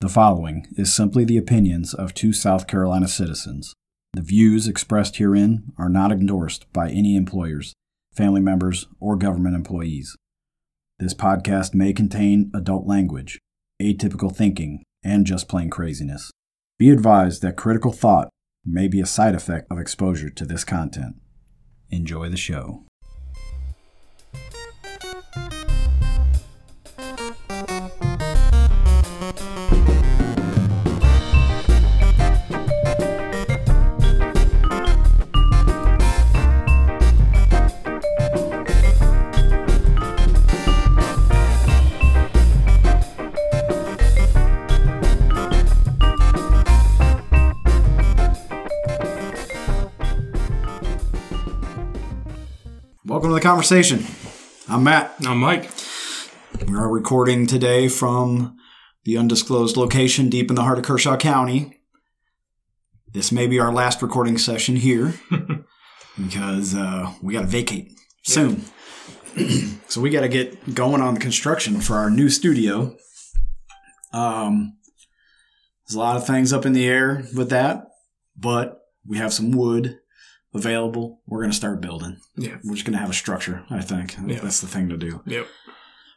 The following is simply the opinions of two South Carolina citizens. The views expressed herein are not endorsed by any employers, family members, or government employees. This podcast may contain adult language, atypical thinking, and just plain craziness. Be advised that critical thought may be a side effect of exposure to this content. Enjoy the show. Conversation. I'm Matt. I'm Mike. We are recording today from the undisclosed location deep in the heart of Kershaw County. This may be our last recording session here because uh, we got to vacate soon. so we got to get going on the construction for our new studio. Um, there's a lot of things up in the air with that, but we have some wood available. We're going to start building. Yeah. We're just going to have a structure, I think. Yeah. That's the thing to do. Yep.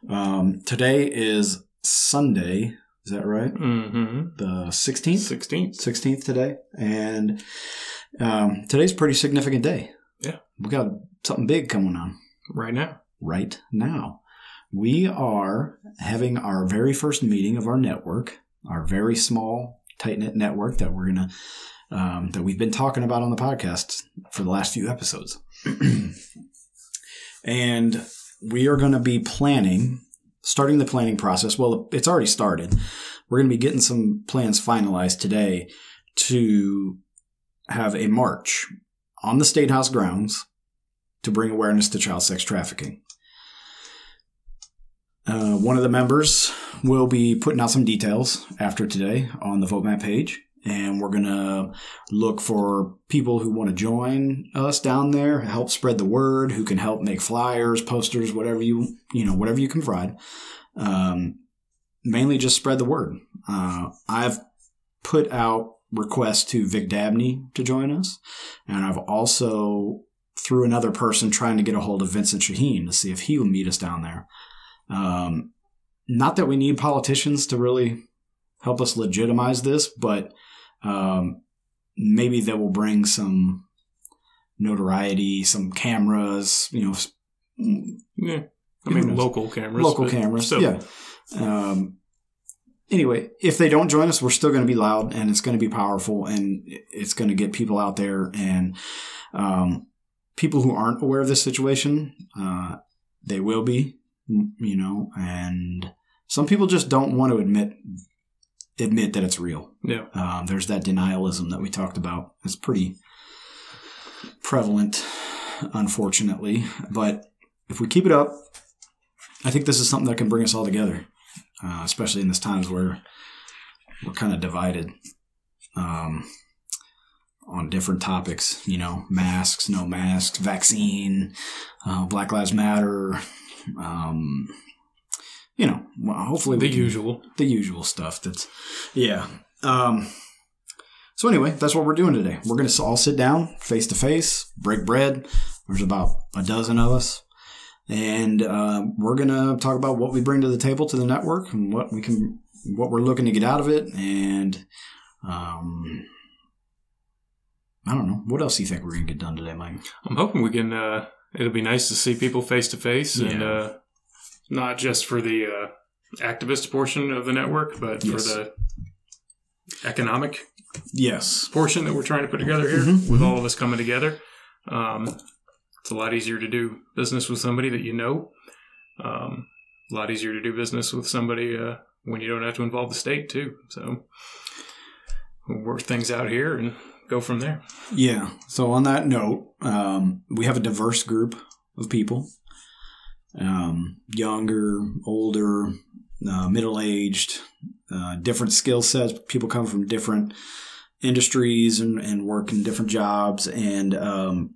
Um, today is Sunday. Is that right? Mm-hmm. The 16th? 16th. 16th today. And um, today's a pretty significant day. Yeah. We got something big coming on Right now. right now. We are having our very first meeting of our network, our very small, tight knit network that we're going to, um, that we've been talking about on the podcast for the last few episodes. and we are going to be planning, starting the planning process. Well, it's already started. We're going to be getting some plans finalized today to have a march on the State House grounds to bring awareness to child sex trafficking. Uh, one of the members will be putting out some details after today on the Vote Matt page, and we're gonna look for people who want to join us down there, help spread the word, who can help make flyers, posters, whatever you you know, whatever you can provide. Um, mainly just spread the word. Uh, I've put out requests to Vic Dabney to join us, and I've also through another person trying to get a hold of Vincent Sheheen to see if he will meet us down there. Um, not that we need politicians to really help us legitimize this, but um, maybe that will bring some notoriety, some cameras, you know, Yeah. I mean, local cameras. local cameras. still. Yeah. Um, anyway, if they don't join us, we're still going to be loud and it's going to be powerful and it's going to get people out there and um, people who aren't aware of this situation, uh, they will be, you know, and some people just don't want to admit admit that it's real. Yeah. Um, there's that denialism that we talked about. It's pretty prevalent, unfortunately. But if we keep it up, I think this is something that can bring us all together, uh, especially in these times where we're kind of divided um, on different topics. You know, masks, no masks, vaccine, uh, Black Lives Matter. Um, you know, well, hopefully The usual. the usual stuff. That's yeah. Um, so anyway, that's what we're doing today. We're gonna all sit down face to face, break bread. There's about a dozen of us, and uh, we're gonna talk about what we bring to the table to the network and what we can, what we're looking to get out of it, and um, I don't know what else do you think we're gonna get done today, Mike. I'm hoping we can, uh, it'll be nice to see people face to face and, uh, not just for the, uh, activist portion of the network, but Yes. for the economic Yes. portion that we're trying to put together here Mhm, with mhm. all of us coming together. Um, it's a lot easier to do business with somebody that you know. Um, a lot easier to do business with somebody uh, when you don't have to involve the state too. So we'll work things out here and go from there. Yeah. So on that note, um, we have a diverse group of people, um, younger, older, uh, middle aged, uh, different skill sets. People come from different industries and, and work in different jobs, and um,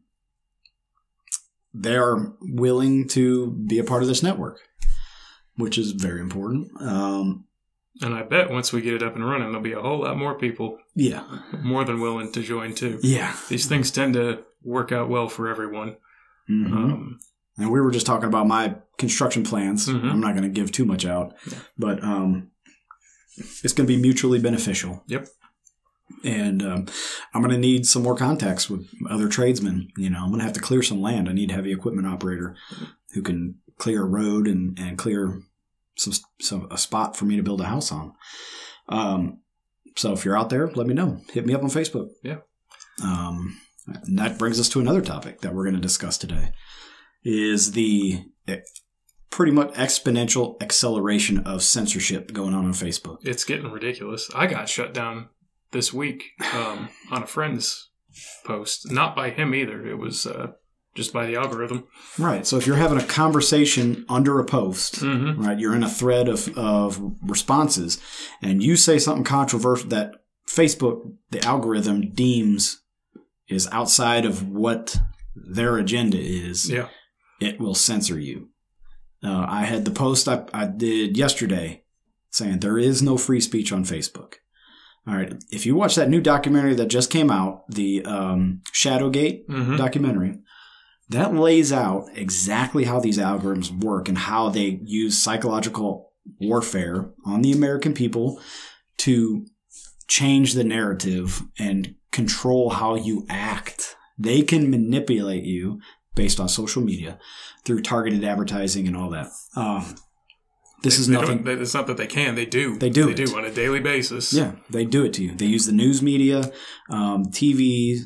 they are willing to be a part of this network, which is very important. Um, And I bet once we get it up and running, there'll be a whole lot more people Yeah. more than willing to join too. Yeah. These things tend to work out well for everyone. Mhm. Um, And we were just talking about my construction plans. Mhm. I'm not going to give too much out, Yeah. but um, it's going to be mutually beneficial. Yep. And um, I'm going to need some more contacts with other tradesmen. You know, I'm going to have to clear some land. I need a heavy equipment operator who can clear a road and, and clear some, some a spot for me to build a house on. Um, so if you're out there, let me know. Hit me up on Facebook. Yeah. Um, and that brings us to another topic that we're going to discuss today is the eh, pretty much exponential acceleration of censorship going on on Facebook. it's getting ridiculous. I got shut down this week um, on a friend's post. Not by him either. It was uh, just by the algorithm. Right. So if you're having a conversation under a post, Mm-hmm. right, you're in a thread of, of responses and you say something controversial that Facebook, the algorithm deems is outside of what their agenda is, Yeah. It will censor you. Uh, I had the post I, I did yesterday saying there is no free speech on Facebook. All right. If you watch that new documentary that just came out, the um, Shadowgate Mm-hmm. documentary, that lays out exactly how these algorithms work and how they use psychological warfare on the American people to change the narrative and control how you act. They can manipulate you based on social media through targeted advertising and all that. Um, this is They nothing. they- It's not that they can. They do. They do They it. do on a daily basis. Yeah, they do it to you. They use the news media, um, TV,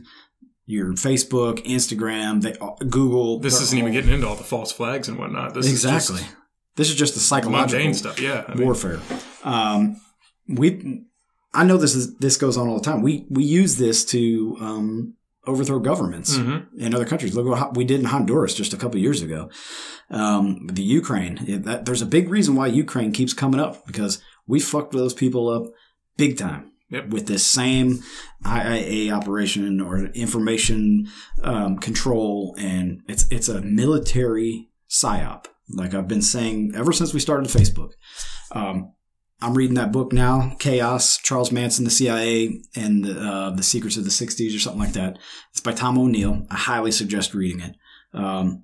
your Facebook, Instagram, they Google. This isn't even getting into all the false flags and whatnot. This exactly. is just this is just the psychological stuff. Yeah. I mean, warfare. Um, we, I know this is this goes on all the time. We we use this to um, overthrow governments mhm. in other countries. Look what we did in Honduras just a couple years ago. Um, the Ukraine. It- that, there's a big reason why Ukraine keeps coming up because we fucked those people up big time. Yep. With this same IIA operation or information um, control, and it's it's a military psyop. Like I've been saying ever since we started Facebook. Um, I'm reading that book now, Chaos, Charles Manson, the CIA, and the, uh, the Secrets of the 60s or something like that. It's by Tom O'Neill. I highly suggest reading it. Um,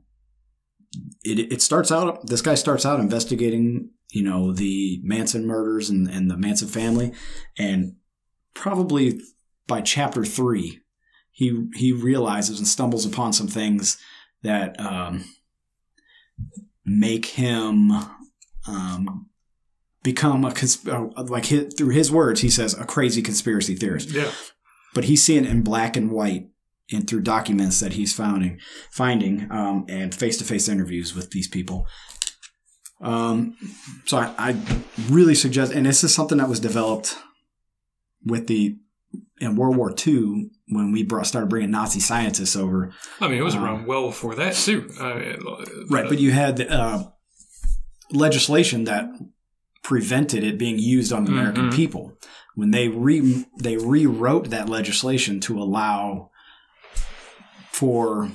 it, it starts out, this guy starts out investigating, you know, the Manson murders and, and the Manson family. And probably by chapter three, he, he realizes and stumbles upon some things that, um, make him, um, become a cons- uh, like his, through his words, he says a crazy conspiracy theorist Yeah. but he's seeing it in black and white and through documents that he's finding, finding um, and face-to-face interviews with these people. Um, so I, I really suggest, and this is something that was developed with the in World War II when we brought, started bringing Nazi scientists over. I mean, it was Um, around well before that too. I mean, Right, but you had uh, legislation that prevented it being used on the American Mhm. people. When they re they rewrote that legislation to allow for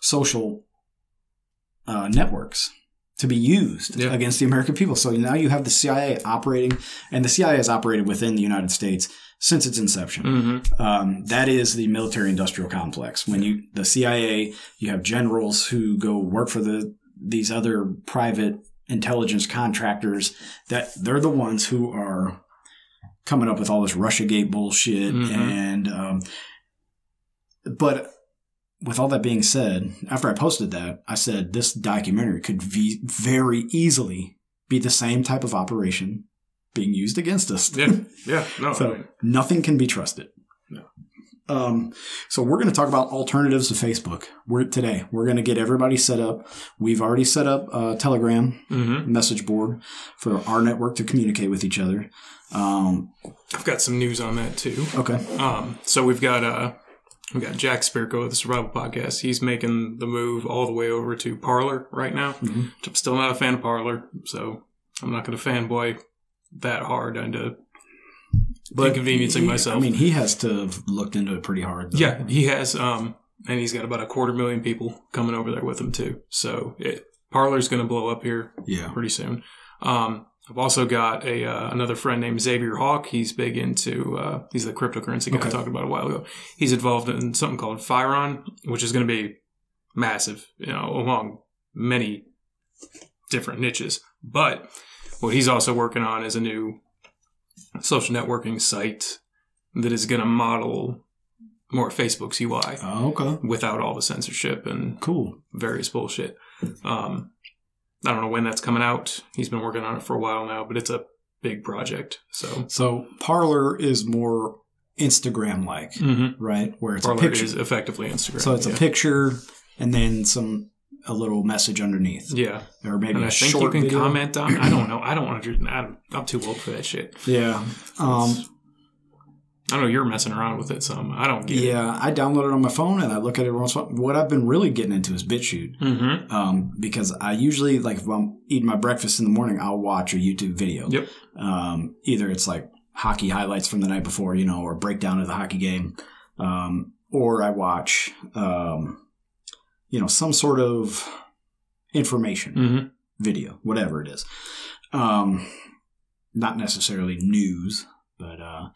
social uh, networks to be used Yeah. against the American people. So now you have the CIA operating, and the CIA has operated within the United States since its inception. Mhm. Um, that is the military industrial complex. When you the CIA, you have generals who go work for the these other private intelligence contractors. That they're the ones who are coming up with all this RussiaGate bullshit. Mhm. And um, but with all that being said, after I posted that, I said this documentary could ve- very easily be the same type of operation being used against us. Yeah. Yeah. No. I So mean, nothing can be trusted. No. Um, so we're going to talk about alternatives to Facebook. We're today. We're going to get everybody set up. We've already set up a Telegram mhm. message board for our network to communicate with each other. Um, I've got some news on that too. okay. Um, so we've got uh, we got Jack Spirko of the Survival Podcast. He's making the move all the way over to Parler right now. Mhm. I'm still not a fan of Parler, so I'm not going to fanboy that hard into inconveniencing he- myself. I mean, he has to have looked into it pretty hard. though. Yeah, he has, um, and he's got about a quarter million people coming over there with him too. So it, Parler's going to blow up here Yeah. pretty soon. Um, I've also got a uh, another friend named Xavier Hawk. He's big into uh, he's the cryptocurrency guy I Okay. talked about a while ago. He's involved in something called Firon, which is going to be massive, you know, among many different niches. But what he's also working on is a new social networking site that is going to model more Facebook's UI Oh, okay. without all the censorship and Cool. various bullshit. Um, I don't know when that's coming out. He's been working on it for a while now, but it's a big project. So So Parler is more Instagram like, mm-hmm. right? Where it's Parler a picture. is effectively Instagram. so it's yeah. a picture and then some a little message underneath, Yeah, or maybe and a I think short you can video. comment on. I don't know. I don't understand. I'm, I'm too old for that shit. Yeah. Um, I know you're messing around with it some. I don't get yeah, I download it on my phone and I look at it once. in a while. What I've been really getting into is BitChute. Mm-hmm. Um, because I usually like if I'm eating my breakfast in the morning, I'll watch a YouTube video. Yep. Um, either it's like hockey highlights from the night before, you know, or breakdown of the hockey game, um, or I watch, um, you know, some sort of information Mm-hmm. video, whatever it is. Um, not necessarily news, but uh,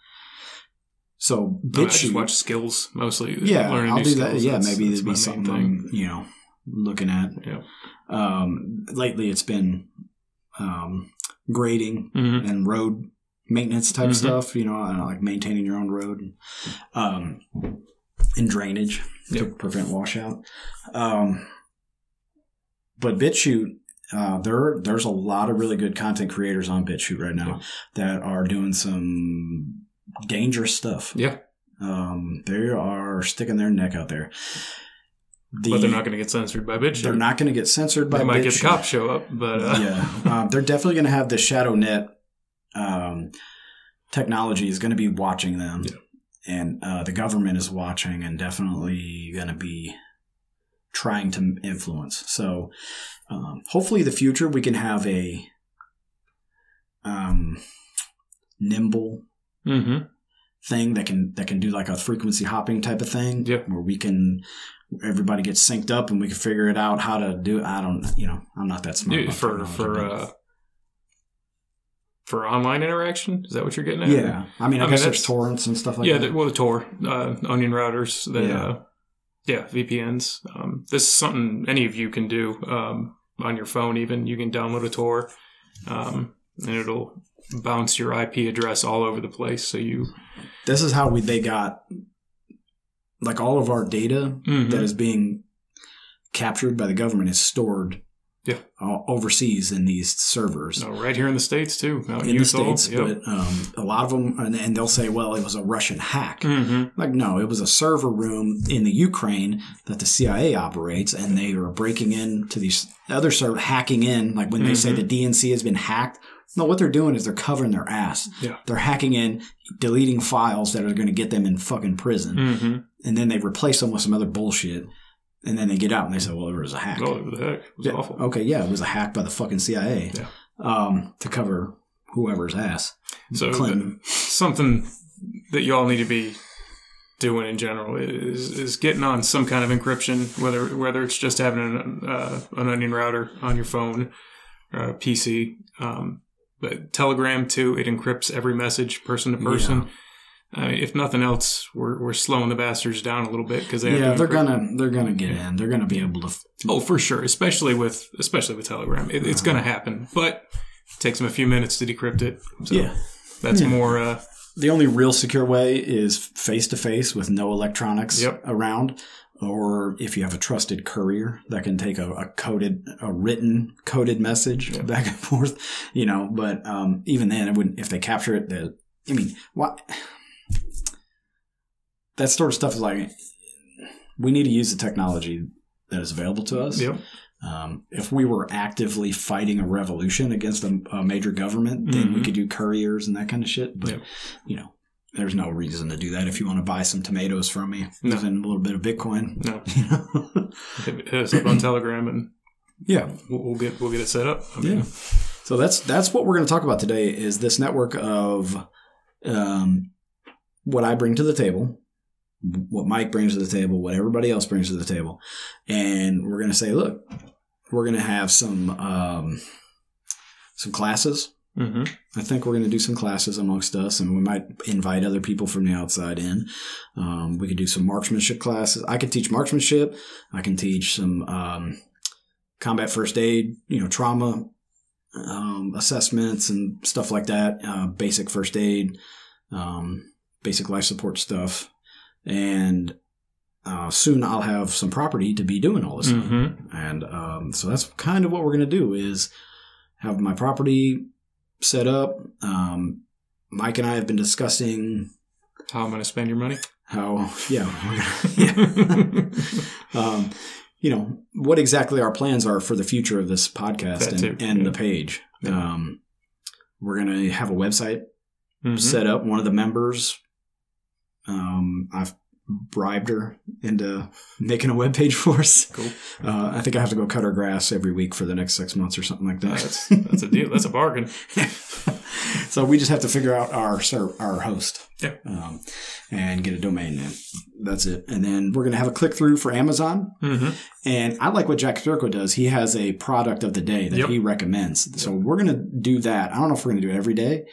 so BitChute. watch skills mostly. yeah, learning I'll do that. Yeah, That's- maybe there'd be something. I'm, you know, looking at. Yeah. Um, lately, it's been um, grading Mm-hmm. and road maintenance type Mhm. stuff. You know, like maintaining your own road, um, and drainage to prevent washout. Um, but BitChute, uh, there there's a lot of really good content creators on BitChute right now that are doing some dangerous stuff. Yeah, Um, they are sticking their neck out there. The- but they're not going to get censored by BitChute. they're not going to get censored by They might get the cops show up, but uh, yeah, um, they're definitely going to have the shadow net um, technology is going to be watching them, Yeah. And uh, the government is watching and definitely going to be trying to influence. So, um, hopefully, the future we can have a um, nimble hmm thing that can that can do like a frequency hopping type of thing. Yeah. Where we can everybody gets synced up and we can figure it out how to do. I don't you know, I'm not that smart. About for for uh, for online interaction. Is that what you're getting at? yeah. I mean I, I mean, guess there's torrents and stuff like yeah. that. Yeah, well, the Tor, uh, onion routers. The, Yeah. Uh, yeah, VPNs. Um, this is something any of you can do um, on your phone. Even you can download a Tor, um, and it'll bounce your IP address all over the place. So you this is how we they got like all of our data Mhm. that is being captured by the government is stored Yeah. uh, overseas in these servers. No, right here in the states too. Out in the states, Yep. but um, a lot of them, and, and they'll say, "Well, it was a Russian hack." Mhm. Like, no, it was a server room in the Ukraine that the CIA operates, and they are breaking into these other server, hacking in. Like when they say the Mm-hmm. DNC has been hacked, no, what they're doing is they're covering their ass. Yeah. They're hacking in, deleting files that are going to get them in fucking prison, Mhm. and then they replace them with some other bullshit. And then they get out and they say, "Well, it was a hack." Oh, the heck? It was Yeah, awful. Okay, yeah, it was a hack by the fucking CIA Yeah. um, to cover whoever's ass. So Clinton. something that you all need to be doing in general is is getting on some kind of encryption, whether whether it's just having an uh, an onion router on your phone or a PC. Um, but Telegram too, it encrypts every message person to person. I mean, if nothing else, we're, we're slowing the bastards down a little bit because they yeah, they're gonna they're gonna get in. They're gonna be able to. f- Oh, for sure, especially with especially with Telegram, it, it's going to happen. But it takes them a few minutes to decrypt it. So Yeah. that's Yeah. more. Uh, The only real secure way is face to face with no electronics Yep. around, or if you have a trusted courier that can take a, a coded, a written coded message Yeah. back and forth. You know, but um, even then, it wouldn't. If they capture it, the I mean, what that sort of stuff is like. We need to use the technology that is available to us. yep. Um, if we were actively fighting a revolution against a, a major government, then we Mhm. could do couriers and that kind of shit. But Yep. you know, there's no reason to do that. If you want to buy some tomatoes from me No. using a little bit of Bitcoin, No, you know? hit, hit us up on Telegram and yeah, we'll, we'll get we'll get it set up. I mean, yeah. So that's that's what we're going to talk about today. Is this network of um, what I bring to the table, what Mike brings to the table, what everybody else brings to the table, and we're going to say, look, we're going to have some um, some classes Mm-hmm. I think we're going to do some classes amongst us, and we might invite other people from the outside in. Um, we could do some marksmanship classes. I could teach marksmanship. I can teach some um, combat first aid, you know, trauma um, assessments and stuff like that. Uh, basic first aid, um, basic life support stuff, and uh, soon I'll have some property to be doing all this. Mm-hmm. And um, so that's kind of what we're going to do is have my property set up. Um, Mike and I have been discussing How I'm going to spend your money? how, yeah, yeah. um, you know, what exactly our plans are for the future of this podcast That and, and yeah. the page. Yeah. Um, we're going to have a website Mhm. set up. One of the members, um, I've bribed her into making a web page for us. Cool. Uh, I think I have to go cut her grass every week for the next six months or something like that. That's that's a deal. That's a bargain. so we just have to figure out our our host, Yeah. um, and get a domain name. That's it. And then we're gonna have a click through for Amazon. Mm-hmm. And I like what Jack Spirko does. He has a product of the day that Yep. he recommends. So we're gonna do that. I don't know if we're gonna do it every day.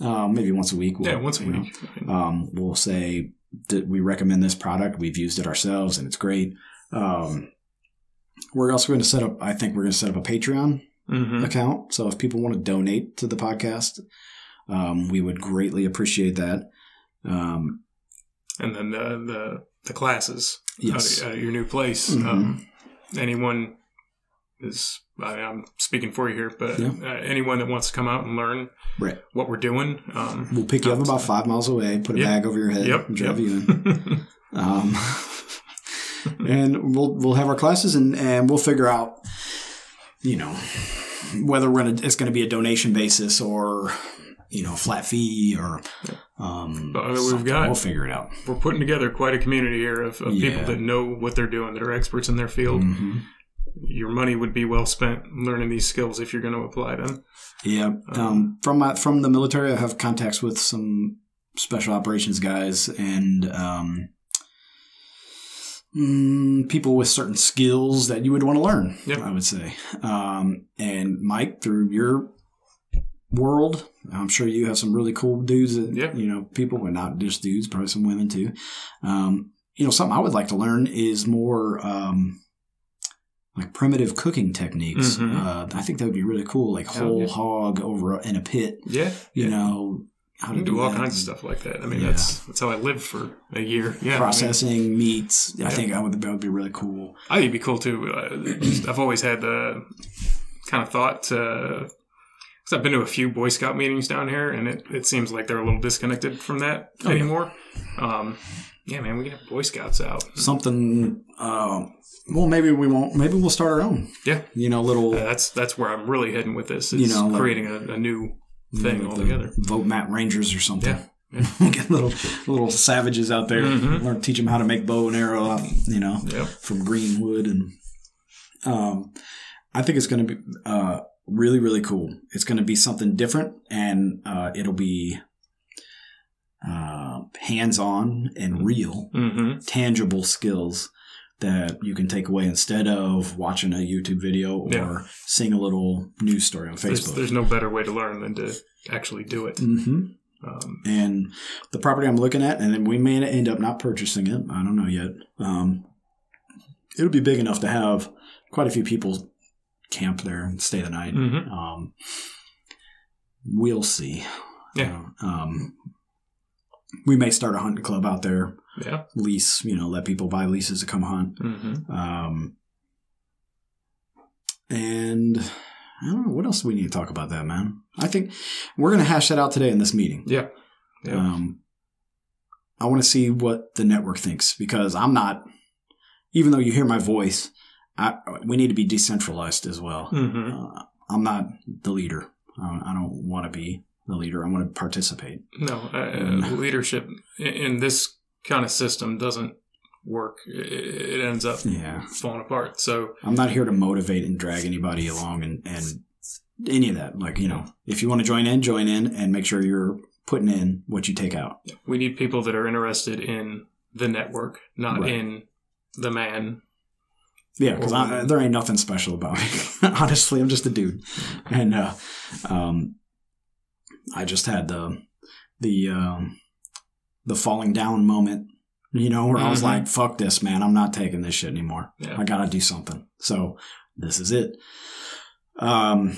Um, maybe once a week. We'll, Yeah, once a you know, week. um, we'll say that we recommend this product. We've used it ourselves, and it's great. Um, we're also going to set up. I think we're going to set up a Patreon Mm-hmm. account. So if people want to donate to the podcast, um, we would greatly appreciate that. Um, And then the the, the classes yes. at, at your new place. Mhm. Um, anyone is. I, I'm speaking for you here, but Yeah. uh, anyone that wants to come out and learn Right. what we're doing, um, We'll pick you up about five miles away, put a Yep. bag over your head, Yep. and drive yep. you in. Um, and we'll we'll have our classes and, and we'll figure out, you know, whether we're gonna it's gonna be a donation basis or you know flat fee or um. We've got we'll figure it out. we're putting together quite a community here of, of Yeah. people that know what they're doing, that are experts in their field. Mhm. Your money would be well spent learning these skills if you're going to apply them. Yeah. Um, from my from the military, I have contacts with some special operations guys and um, mm, people with certain skills that you would want to learn. Yep. I would say. Um, and Mike, through your world, I'm sure you have some really cool dudes. That, Yeah. You know, people, but not just dudes, probably some women too. Um, you know, something I would like to learn is more. Like primitive cooking techniques. Mhm. Uh, I think that would be really cool. Like whole yeah. hog over in a pit. Yeah, You yeah. know how to can do all that. kinds of stuff like that. I mean, Yeah. that's that's how I lived for a year. Yeah, I mean, Processing meats. I think that would that would be really cool. I think it'd be cool too. Uh, I've always had the kind of thought because I've been to a few Boy Scout meetings down here, and it, it seems like they're a little disconnected from that Oh, yeah. anymore. Um, yeah, man, we can have Boy Scouts out. Something. Uh, well, maybe we won't. Maybe we'll start our own. Yeah. You know, little. Uh, that's that's where I'm really heading with this. Is You know, like- creating a, a new thing you know, the altogether. Vote Matt Rangers or something. Yeah. Get little little savages out there. Mhm. Learn teach them how to make bow and arrow. You know. Yep. from Greenwood, and um, I think it's going to be uh, really, really cool. It's going to be something different, and uh, it'll be uh, hands-on and real, Mm-hmm. tangible skills that you can take away instead of watching a YouTube video or Yeah. seeing a little news story on Facebook. there's no better way to learn than to actually do it. hmm Um, And the property I'm looking at, and then we may end up not purchasing it. I don't know yet. Um, it'll be big enough to have quite a few people camp there and stay the night. mhm. Um, we'll see. Yeah. Uh, um, we may start a hunting club out there, Yeah. lease, you know, let people buy leases to come hunt. hmm Um, and I don't know what else do we need to talk about that, man. I think we're going to hash that out today in this meeting. Yeah. Yeah. Um, I want to see what the network thinks because I'm not, even though you hear my voice, I, we need to be decentralized as well. hmm Uh, I'm not the leader. Uh, I don't want to be the leader. I want to participate. No, uh, Mm. leadership in, this kind of system doesn't work. It, it ends up Yeah. falling apart. So I'm not here to motivate and drag anybody along and, and any of that. Like, you know, if you want to join in, join in and make sure you're putting in what you take out. we need people that are interested in the network, not Right. in the man. Yeah, because there ain't nothing special about me. Honestly, I'm just a dude. And uh, um, I just had the the um, the falling down moment. You know, where I was Mhm. like, "Fuck this, man! I'm not taking this shit anymore. Yeah. I gotta do something." So this is it. Um,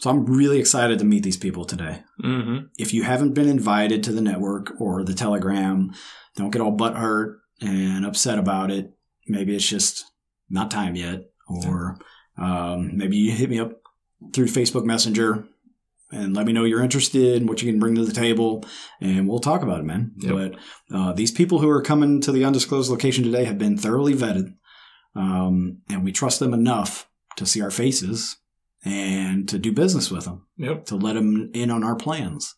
so I'm really excited to meet these people today. Mm-hmm. If you haven't been invited to the network or the Telegram, don't get all butt hurt and upset about it. Maybe it's just not time yet, or um, maybe you hit me up through Facebook Messenger and let me know you're interested and what you can bring to the table, and we'll talk about it, man. Yep. But uh, these people who are coming to the undisclosed location today have been thoroughly vetted, um, and we trust them enough to see our faces and to do business with them Yep. to let them in on our plans.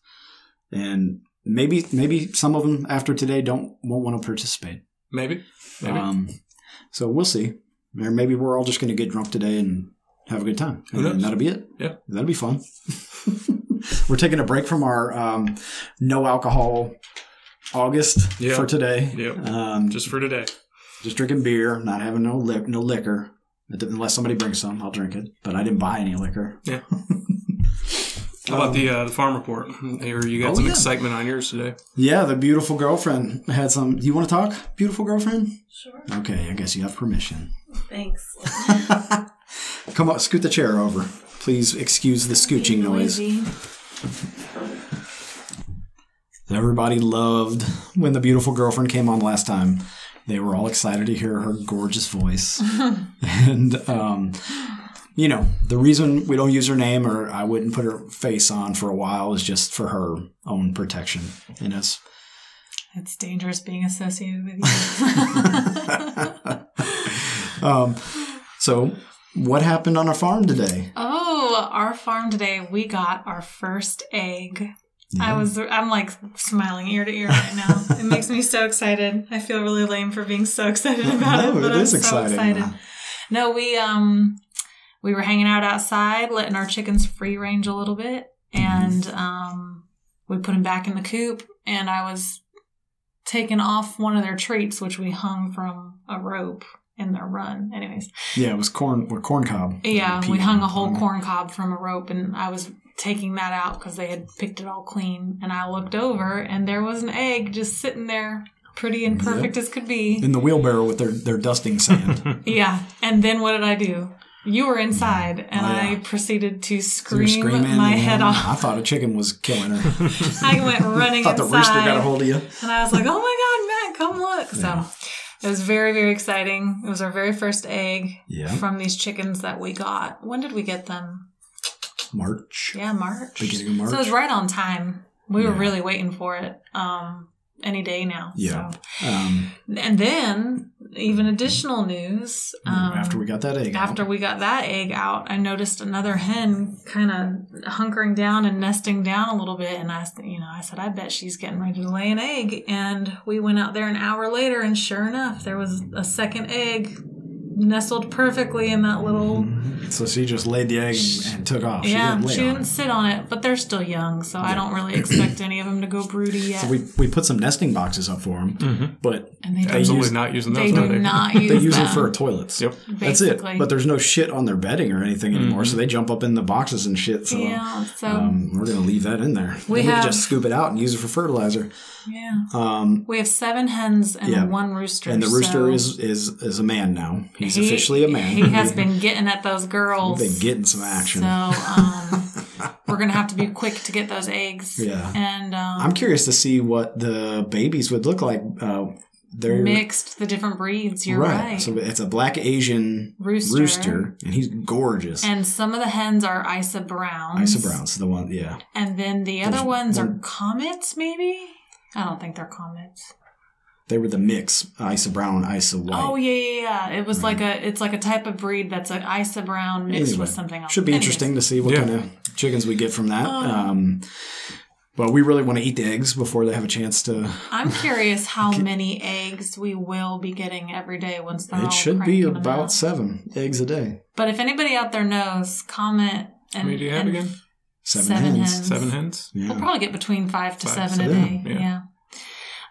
And maybe maybe some of them after today don't won't want to participate. Maybe. Maybe. Um, so we'll see. Or maybe we're all just going to get drunk today and have a good time. And that'll be it. Yeah. That'll be fun. we're taking a break from our um, no alcohol August Yeah. for today. Yep. Um, just Just for today. just drinking beer, not having no li- no liquor. Unless somebody brings some, I'll drink it. But I didn't buy any liquor. Yeah. How about the uh, the farm report? I you got Oh, some yeah. excitement on yours today. Yeah, the beautiful girlfriend had some. You want to talk, beautiful girlfriend? Sure. Okay, I guess you have permission. Thanks. Come on, scoot the chair over. Please excuse the scooching noise. Everybody loved when the beautiful girlfriend came on last time. They were all excited to hear her gorgeous voice. and, um, you know, the reason we don't use her name or I wouldn't put her face on for a while is just for her own protection. And it's It's dangerous being associated with you. um, so, what happened on our farm today? oh, our farm today, we got our first egg. I was, I'm like smiling ear to ear right now. it makes me so excited. I feel really lame for being so excited about No, it, but it I'm is so exciting. excited. No, we um we were hanging out outside, letting our chickens free range a little bit, and um we put them back in the coop, and I was taking off one of their treats, which we hung from a rope in their run. Anyways, Yeah, it was corn or corn cob. yeah, we hung a whole on corn cob from a rope, and I was taking that out because they had picked it all clean, and I looked over, and there was an egg just sitting there, pretty and Yep. perfect as could be. in the wheelbarrow with their, their dusting sand. Yeah, and then what did I do? You were inside, and Oh, yeah. I proceeded to scream screaming, my head um, off. I thought a chicken was killing her. I went running thought the inside, rooster got a hold of you. and I was like, "Oh my god, Matt, come look!" Yeah. It was very, very exciting. It was our very first egg Yeah, from these chickens that we got. When did we get them? March. Yeah, March. Beginning of March. So it was right on time. We were really waiting for it. Um, any day now. Yeah. So. Um, And then even additional news. Um, after we got that egg, out. After we got that egg out, I noticed another hen kind of hunkering down and nesting down a little bit. And I, you know, I said, I bet she's getting ready to lay an egg. And we went out there an hour later, and sure enough, there was a second egg nestled perfectly in that little. so she just laid the egg and, and took off. yeah, she didn't lay she on didn't it. sit on it, but they're still young, so I don't really expect any of them to go broody yet. So we, we put some nesting boxes up for them, Mm-hmm. but and they, They do, Absolutely use- not using they those do nowadays. not use they use them them. for toilets. Yep. That's it. But there's no shit on their bedding or anything anymore, so they jump up in the boxes and shit. So yeah, so um, we're gonna leave that in there. We Then can just scoop it out and use it for fertilizer. yeah, Um, we have seven hens and Yeah. one rooster. and the rooster so is is is a man now. He's he- officially a man. He has been getting at those girls. been getting some action. So um, we're gonna have to be quick to get those eggs. Yeah. and um, I'm curious to see what the babies would look like. Uh, they're mixed the different breeds. You're right. So it's a black Asian Rooster. rooster, and he's gorgeous. and some of the hens are Isa Browns. Isa Brown's the one, yeah. And then the other There's ones are one- comets, maybe? I don't think they're comets. They were the mix, Isa Brown, Isa White. Oh yeah, yeah, yeah. It was like a it's like a type of breed that's an Isa Brown mixed Anyway, with something else. Should be Anyways. interesting to see what Yeah. kind of chickens we get from that. Oh. Um, but we really want to eat the eggs before they have a chance to. I'm curious how many eggs we will be getting every day once they're all It should be about out. seven eggs a day. But if anybody out there knows, comment. And, How many do you have and again? Seven, Seven hens. hens. Seven hens. Yeah. We'll probably get between five to Five, seven a day. yeah. Yeah.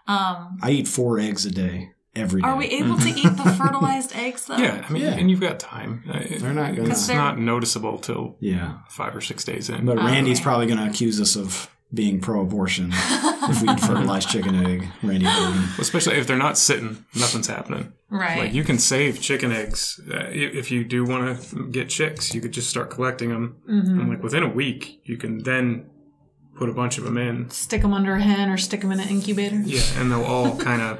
Um. I eat four eggs a day, every day. Are we able to eat the fertilized eggs though? Yeah, I mean, Yeah. and you've got time. They're not gonna. It's they're- not noticeable till Yeah, five or six days in. but Okay. Randy's probably going to accuse us of being pro-abortion if we eat fertilized chicken egg. Randy Hogan. Especially if they're not sitting, nothing's happening. Right. Like you can save chicken eggs uh, if you do want to get chicks. You could just start collecting them, hmm and like within a week, you can then put a bunch of them in. Stick them under a hen or stick them in an incubator. Yeah, and they'll all kind of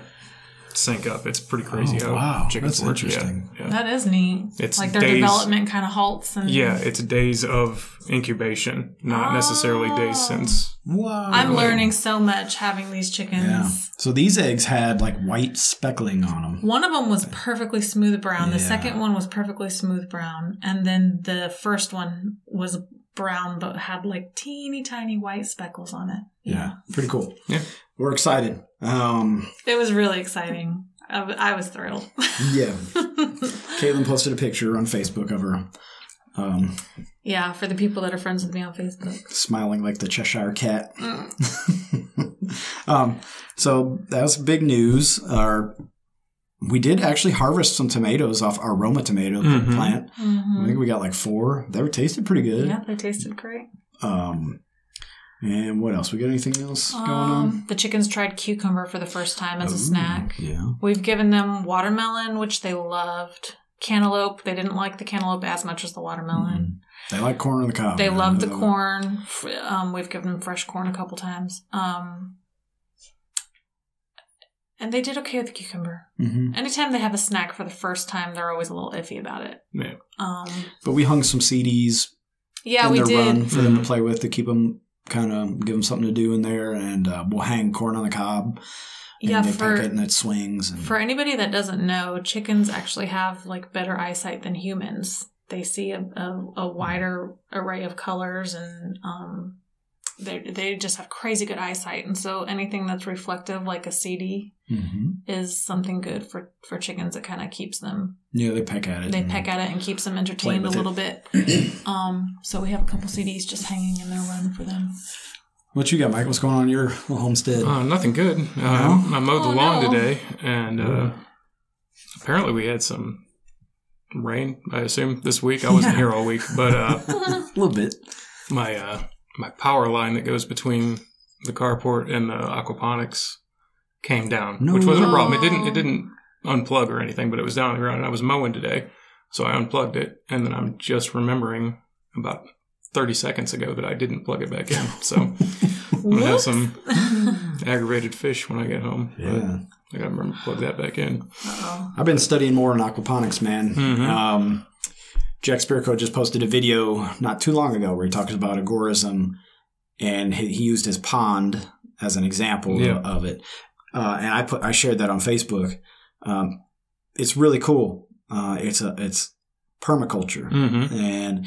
sync up. It's pretty crazy Oh, wow. chickens That's work. Interesting. Yeah. That is neat. It's like their days- development kind of halts and Yeah, it's days of incubation, not necessarily days Oh. since. Wow. I'm learning so much having these chickens. Yeah. So these eggs had like white speckling on them. One of them was perfectly smooth brown. The Yeah. second one was perfectly smooth brown. And then the first one was brown but had like teeny tiny white speckles on it. Yeah. Pretty cool. Yeah. We're excited. Um, It was really exciting. I, w- I was thrilled. yeah. Caitlin posted a picture on Facebook of her um, yeah, for the people that are friends with me on Facebook. smiling like the Cheshire cat. Mm. um, so that was big news. Our, we did actually harvest some tomatoes off our Roma tomato Mhm. plant. I Mhm. think we got like four. They were tasted pretty good. Yeah, they tasted great. Um, and what else? We got anything else going on? Um, the chickens tried cucumber for the first time as a snack. Yeah. We've given them watermelon, which they loved. Cantaloupe, they didn't like the cantaloupe as much as the watermelon. They like corn on the cob. They love the corn. Um, we've given them fresh corn a couple times. Um, and they did okay with the cucumber. Mhm. Anytime they have a snack for the first time, they're always a little iffy about it. Yeah. Um, But we hung some CDs yeah, in we their did. run for them Mhm. to play with to keep them kind of give them something to do in there, and uh, we'll hang corn on the cob. And Yeah, they for peck it and it swings. And, for anybody that doesn't know, chickens actually have like better eyesight than humans. They see a, a, a wider array of colors and um, they they just have crazy good eyesight. And so anything that's reflective, like a CD, Mhm. is something good for for chickens. It kind of keeps them. yeah, they peck at it. They peck at it and keeps them entertained a with it. little bit. Um, so we have a couple CDs just hanging in their run for them. What you got, Mike? What's going on in your homestead? Uh, nothing good. Uh, I mowed the Oh, lawn no. today, and uh, apparently we had some rain. I assume this week. I wasn't Yeah. here all week, but uh, a little bit. my uh, my power line that goes between the carport and the aquaponics came down, No. which wasn't a problem. It didn't it didn't unplug or anything, but it was down on the ground. And I was mowing today, so I unplugged it, and then I'm just remembering about. 30 seconds ago that I didn't plug it back in. So I'm going to have some aggravated fish when I get home. Yeah. I got to remember to plug that back in. Uh-oh. I've been studying more on aquaponics, man. Mhm. Um, Jack Spirko just posted a video not too long ago where he talks about agorism, and he, he used his pond as an example Yeah. of it. Uh, and I put I shared that on Facebook. Um, it's really cool. Uh, it's a it's permaculture, Mm-hmm. and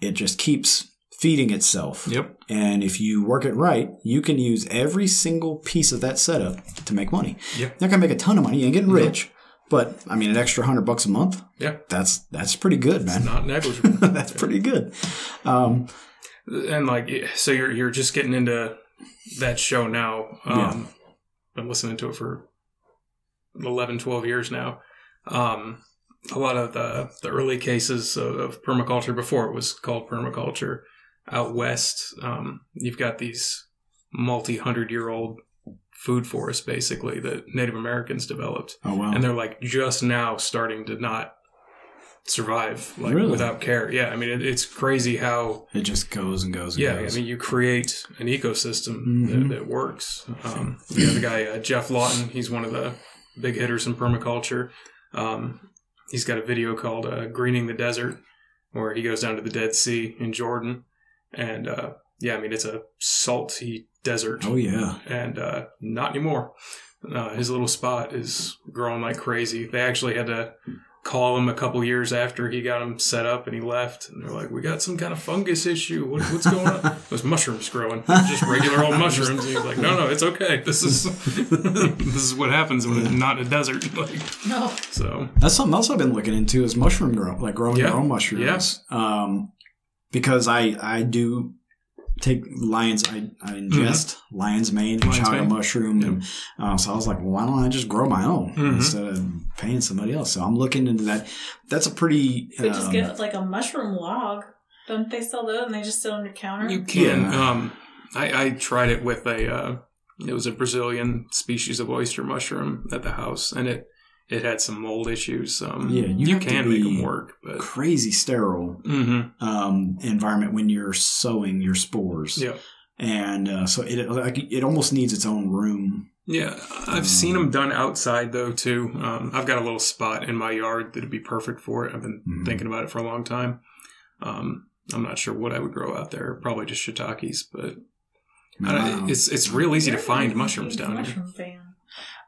it just keeps feeding itself. Yep. And if you work it right, you can use every single piece of that setup to make money. Yep. You're not gonna make a ton of money. You ain't getting rich, but I mean, an extra hundred bucks a month. Yeah. That's that's pretty good, man. Not negligible. that's pretty good. Um, and like, so you're you're just getting into that show now. Um, Been listening to it for 11, 12 years now. Um, a lot of the the early cases of, of permaculture before it was called permaculture out west. Um, you've got these multi hundred year old food forests basically that Native Americans developed. oh wow. and they're like just now starting to not survive like Really? without care yeah i mean it, it's crazy how it just goes and goes and yeah i mean you create an ecosystem Mhm. that, that works um you got the guy uh, Geoff Lawton he's one of the big hitters in permaculture um he's got a video called uh, greening the desert where he goes down to the dead sea in jordan and uh yeah i mean it's a salty desert oh yeah. and uh, not anymore. Uh, his little spot is growing like crazy. They actually had to call him a couple years after he got him set up and he left. And they're like, "We got some kind of fungus issue. What, what's going on?" it was mushrooms growing, just regular old mushrooms. And he was like, "No, no, it's okay. This is this is what happens when it's not in a desert." Like, No. so That's something else I've been looking into is mushroom grow, like growing Yeah. your own mushrooms. Um, because I I do take lion's. I, I ingest lion's mane and Mm-hmm. Chaga mane. mushroom, and uh, so I was like, well, why don't I just grow my own Mhm. instead of paying somebody else? So I'm looking into that. That's a pretty. We just um, get like a mushroom log. Don't they sell those and they just sit on your counter? You can. Yeah. Um, I, I tried it with a. Uh, it was a Brazilian species of oyster mushroom at the house, and it it had some mold issues. Um, Yeah, you you, can make them work, but crazy sterile hmm um, environment when you're sowing your spores. yeah, and uh, so it like it almost needs its own room. yeah. I've seen them done outside though too. Um, I've got a little spot in my yard that'd be perfect for it. I've been Mhm. thinking about it for a long time. Um, I'm not sure what I would grow out there. Probably just shiitakes, but I Wow. it's it's real easy to find mushrooms huge down here. mushroom fan.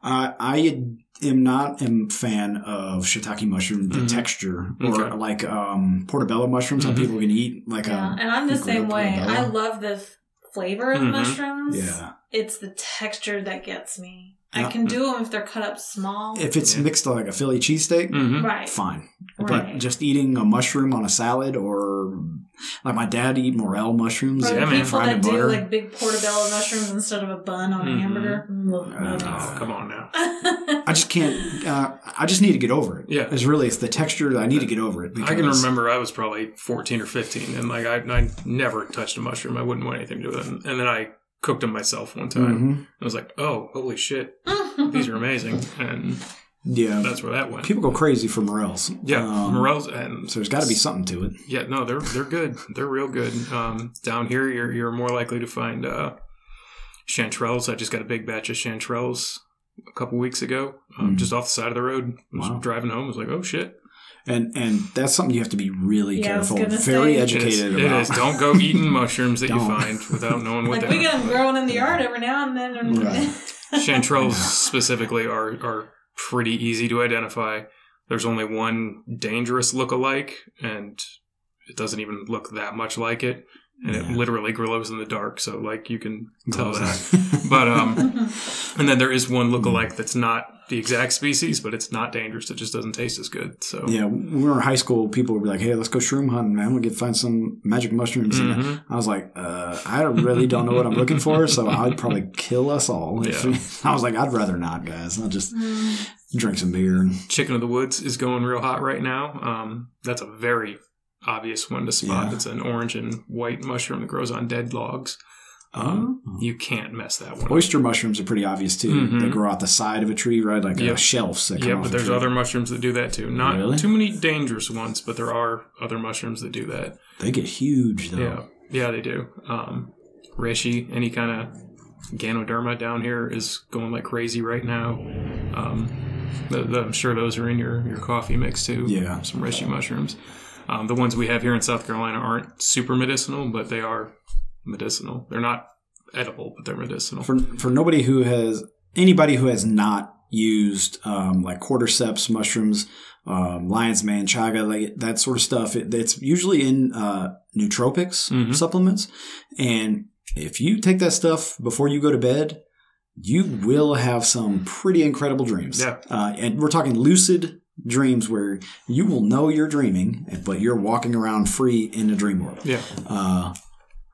Uh, I am not a fan of shiitake mushroom, the Mhm. texture, or Okay. like um, portobello mushrooms. Some Mhm. people can eat like Yeah, a and I'm the same way. portobello. I love the flavor of Mhm. mushrooms. yeah. It's the texture that gets me. I can do them if they're cut up small. If it's Yeah. mixed like a Philly cheesesteak, hmm right. fine. Right. But just eating a mushroom on a salad, or like my dad eat morel mushrooms, For Yeah, the man. people fried that in do butter. like big portobello mushrooms instead of a bun on a Mhm. hamburger. Oh, come on now. I just can't. Uh, I just need to get over it. Yeah. it's really it's the texture that I need to get over it. I can remember I was probably 14 or 15, and like I, I never touched a mushroom. I wouldn't want anything to do with it. And then I cooked them myself one time. Mhm. I was like, oh, holy shit, these are amazing. And Yeah, that's where that went. people go crazy for morels. yeah, Um, morels and So there's got to be something to it. yeah, no, they're they're good. They're real good. Um, down here, you're you're more likely to find uh, chanterelles. I just got a big batch of chanterelles a couple weeks ago, um, Mhm. just off the side of the road. I was Wow. driving home. I was like, oh shit, And and that's something you have to be really Yeah, careful, gonna very say- it is, educated it about. is. Don't go eating mushrooms that you find without knowing what they're. like we are. get them growing in the yard every now and then. and- Right. Chanterelles specifically are are pretty easy to identify. There's only one dangerous look-alike, and it doesn't even look that much like it, and Yeah. it literally glows in the dark. So like you can tell Glows. that. But um, and then there is one look-alike that's not the exact species, but it's not dangerous. It just doesn't taste as good. So yeah, when we were in high school, people would be like, "Hey, let's go shroom hunting, man. We'll get find some magic mushrooms." And Mhm. I was like, uh, "I really don't know what I'm looking for, so I'd probably kill us all." Yeah. I was like, "I'd rather not, guys. I'll just Mm. drink some beer." And, Chicken of the Woods is going real hot right now. Um, that's a very obvious one to spot. Yeah. It's an orange and white mushroom that grows on dead logs. Um, You can't mess that one up. Oyster mushrooms are pretty obvious too. Mhm. They grow out the side of a tree, right? Like uh, Yep. shelves. Yeah, but there's tree. other mushrooms that do that too. Not Really? too many dangerous ones, but there are other mushrooms that do that. They get huge though. Yeah, yeah, they do. Um, reishi, any kind of Ganoderma down here is going like crazy right now. Um, the, the, I'm sure those are in your, your coffee mix too. Yeah. some reishi mushrooms. Um, the ones we have here in South Carolina aren't super medicinal, but they are medicinal. They're not edible, but they're medicinal. for for nobody who has anybody who has not used um, like cordyceps mushrooms, um, lion's mane, chaga, like that sort of stuff, it, it's usually in uh, nootropics Mhm. supplements, and if you take that stuff before you go to bed. You will have some pretty incredible dreams. Yeah. Uh, and we're talking lucid dreams where you will know you're dreaming, but you're walking around free in the dream world. yeah, Uh,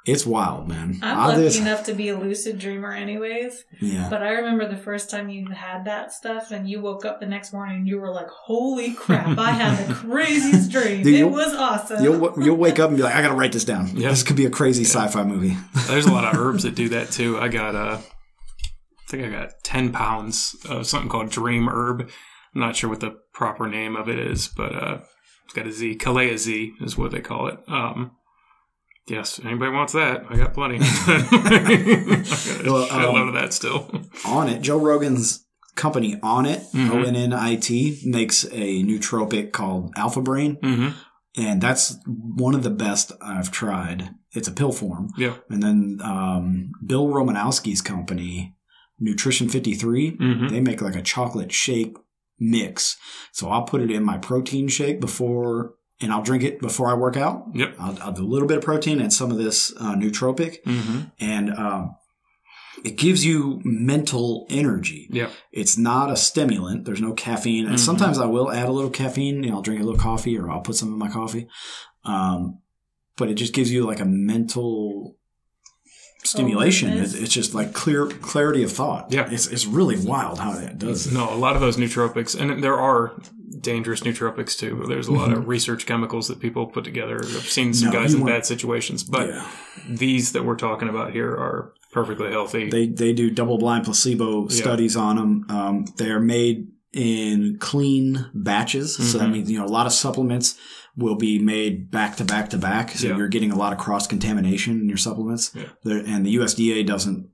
it's wild, man. I'm All lucky this- enough to be a lucid dreamer, anyways. yeah. But I remember the first time you had that stuff, and you woke up the next morning, and you were like, "Holy crap! I had the craziest dream. Dude, it was awesome." You'll you'll wake up and be like, I gotta write this down. Yeah. This could be a crazy sci-fi movie. there's a lot of herbs that do that too. I got uh, I think I got ten pounds of something called Dream Herb. I'm not sure what the proper name of it is, but uh, it's got a Z. Calea Z is what they call it. Um, yes, anybody wants that? I got plenty. I got a Well, um, of that still. Onnit, Joe Rogan's company Onnit, Mhm. O N N I T, makes a nootropic called Alpha Brain, hmm and that's one of the best I've tried. It's a pill form, Yeah. and then um, Bill Romanowski's company, Nutrition Fifty Three, hmm they make like a chocolate shake mix. So I'll put it in my protein shake before, and I'll drink it before I work out. Yep. I'll, I'll do a little bit of protein and some of this uh, nootropic, hmm and um, it gives you mental energy. Yeah. It's not a stimulant. There's no caffeine. And Mhm. sometimes I will add a little caffeine. You know, I'll drink a little coffee or I'll put some in my coffee. Um, but it just gives you like a mental stimulation. Oh, it's, just like clear clarity of thought. Yeah. it's it's really wild how that does. it. No, a lot of those nootropics, and there are dangerous nootropics too. There's a lot of research chemicals that people put together. I've seen some Mm-hmm. No, guys in want- bad situations, but Yeah. these that we're talking about here are perfectly healthy. They they do double blind placebo studies on them. Um, they're made in clean batches, so that Mhm. means you know a lot of supplements will be made back to back to back. So Yeah. you're getting a lot of cross contamination in your supplements, Yeah. And the USDA doesn't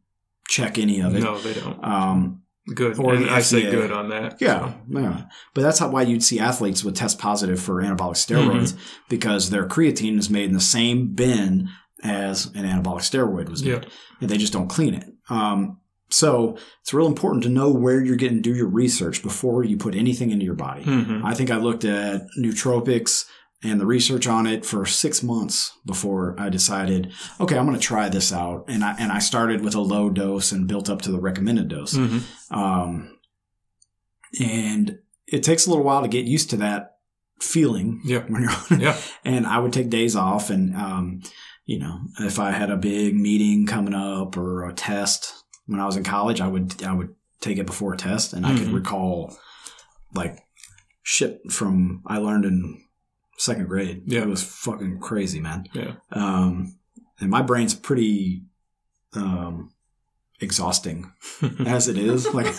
check any of it. no, they don't. Um, Good, or and I say good on that. Yeah, yeah. But that's how, why you'd see athletes would test positive for anabolic steroids Mm-hmm. because their creatine is made in the same bin as an anabolic steroid was made. Yeah. And they just don't clean it. Um, so it's real important to know where you're getting do your research before you put anything into your body. hmm I think I looked at nootropics and the research on it for six months before I decided, okay, I'm going to try this out. And I and I started with a low dose and built up to the recommended dose. hmm Um, and it takes a little while to get used to that feeling Yeah. when you're on it. Yeah. And I would take days off and, um, you know, if I had a big meeting coming up or a test when I was in college, I would, I would take it before a test and I could Mhm. recall like shit from I learned in second grade. Yeah. It was fucking crazy, man. Yeah. Um, and my brain's pretty, um, exhausting as it is. Like,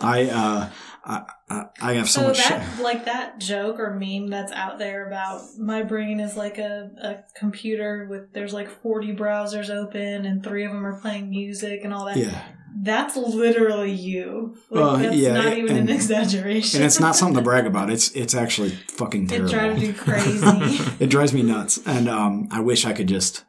I, uh, I, I, I have so, So much. that like that joke or meme that's out there about my brain is like a, a computer with there's like 40 browsers open and three of them are playing music and all that. yeah, That's literally you. Like Well, that's yeah, not even and- an exaggeration. and it's not something to brag about. It's it's actually fucking it drives you crazy. it drives me nuts, and um, I wish I could just.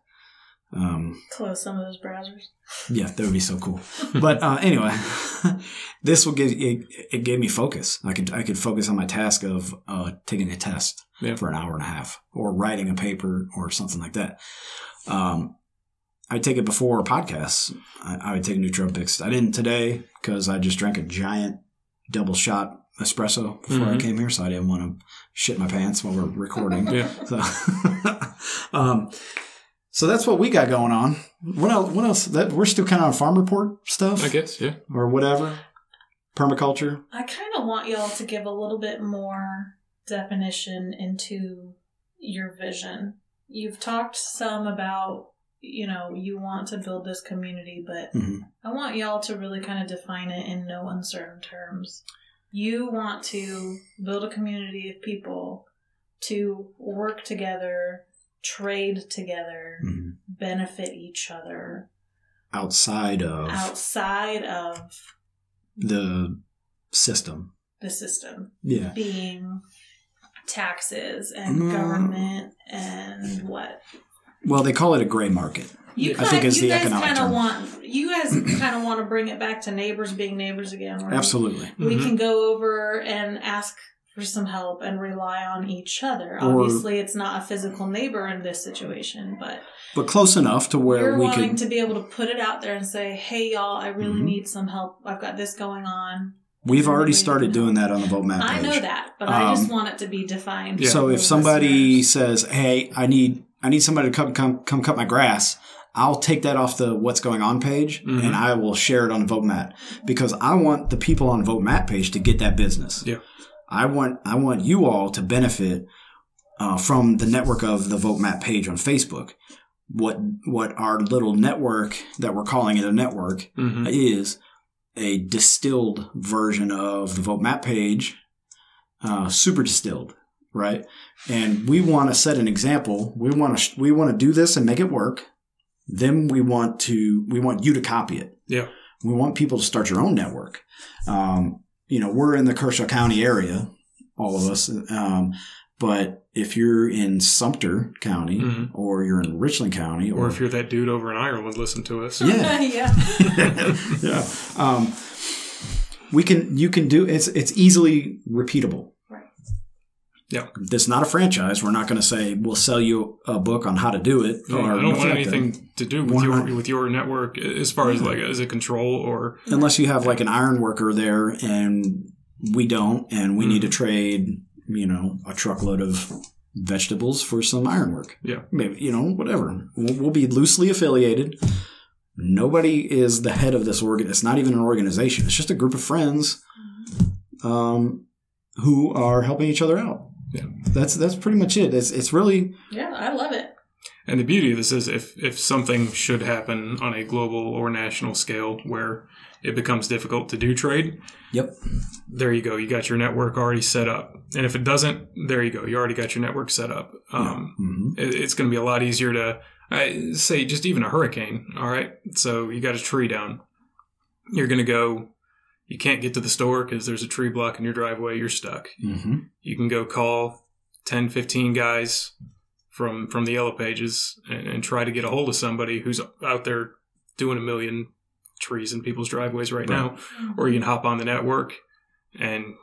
Um, Close some of those browsers. yeah, that would be so cool. But uh, anyway, this will give it, it gave me focus. I could I could focus on my task of uh, taking a test Yeah. for an hour and a half, or writing a paper, or something like that. Um, I take it before podcasts. I, I would take nootropics. I didn't today because I just drank a giant double shot espresso before I Mhm. came here, so I didn't want to shit my pants while we're recording. Yeah. So, um, so that's what we got going on. What else? What else? That we're still kind of on farm report stuff, I guess. Yeah. or whatever. Permaculture. I kind of want y'all to give a little bit more definition into your vision. You've talked some about, you know, you want to build this community, but Mhm. I want y'all to really kind of define it in no uncertain terms. You want to build a community of people to work together, trade together, Mhm. benefit each other Outside of outside of the system. the system. Yeah. being taxes and Mm. government and what Well, they call it a gray market. you I kind think of, it's you the economic kind term. want you guys kind of want to bring it back to neighbors being neighbors again where Absolutely. we Mhm. can go over and ask for some help and rely on each other Or- obviously it's not a physical neighbor in this situation but But close enough to where you're we wanting could. to be able to put it out there and say hey y'all i really Mhm. need some help i've got this going on We've already started doing that on the Vote Matt page. i know that but i just Um, want it to be defined Yeah. So if somebody listeners. says, "Hey, I need I need somebody to come come come cut my grass," I'll take that off the what's going on page Mhm. and I will share it on the Vote Matt because I want the people on Vote Matt page to get that business. Yeah. I want I want you all to benefit uh, from the network of the Vote Matt page on Facebook. What what our little network that we're calling it a network hmm is a distilled version of the Vote Matt page, uh, super distilled, right? And we want to set an example. We want to we want to do this and make it work. Then we want to we want you to copy it. Yeah. We want people to start your own network. Um, you know, we're in the Kershaw County area, all of us. Um, but if you're in Sumter County Mhm. or you're in Richland County, Or if you're that dude over in Ireland, listen to us. Yeah. yeah yeah. Um, we can. You can do. It's. It's easily repeatable. Right. Yeah. This is not a franchise. We're not going to say we'll sell you a book on how to do it. No, or I don't want like that. anything to do with Why your not? with your network as far as like as a control or unless you have like an iron worker there, and we don't, and we need to trade. You know, a truckload of vegetables for some ironwork. Yeah. Maybe, you know, whatever. We'll, we'll be loosely affiliated. Nobody is the head of this organ. It's not even an organization. It's just a group of friends um, who are helping each other out. Yeah. That's that's pretty much it. It's it's really Yeah, I love it. And the beauty of this is if, if something should happen on a global or national scale where it becomes difficult to do trade, yep. there you go. You got your network already set up. And if it doesn't, there you go. You already got your network set up. Um, hmm it, it's going to be a lot easier to I say just even a hurricane. All right. So you got a tree down. You're going to go, you can't get to the store because there's a tree blocking your driveway. You're stuck. hmm You can go call 10, 15 guys from, from the yellow pages and, and try to get a hold of somebody who's out there doing a million trees in people's driveways right, Right. now. Or you can hop on the network and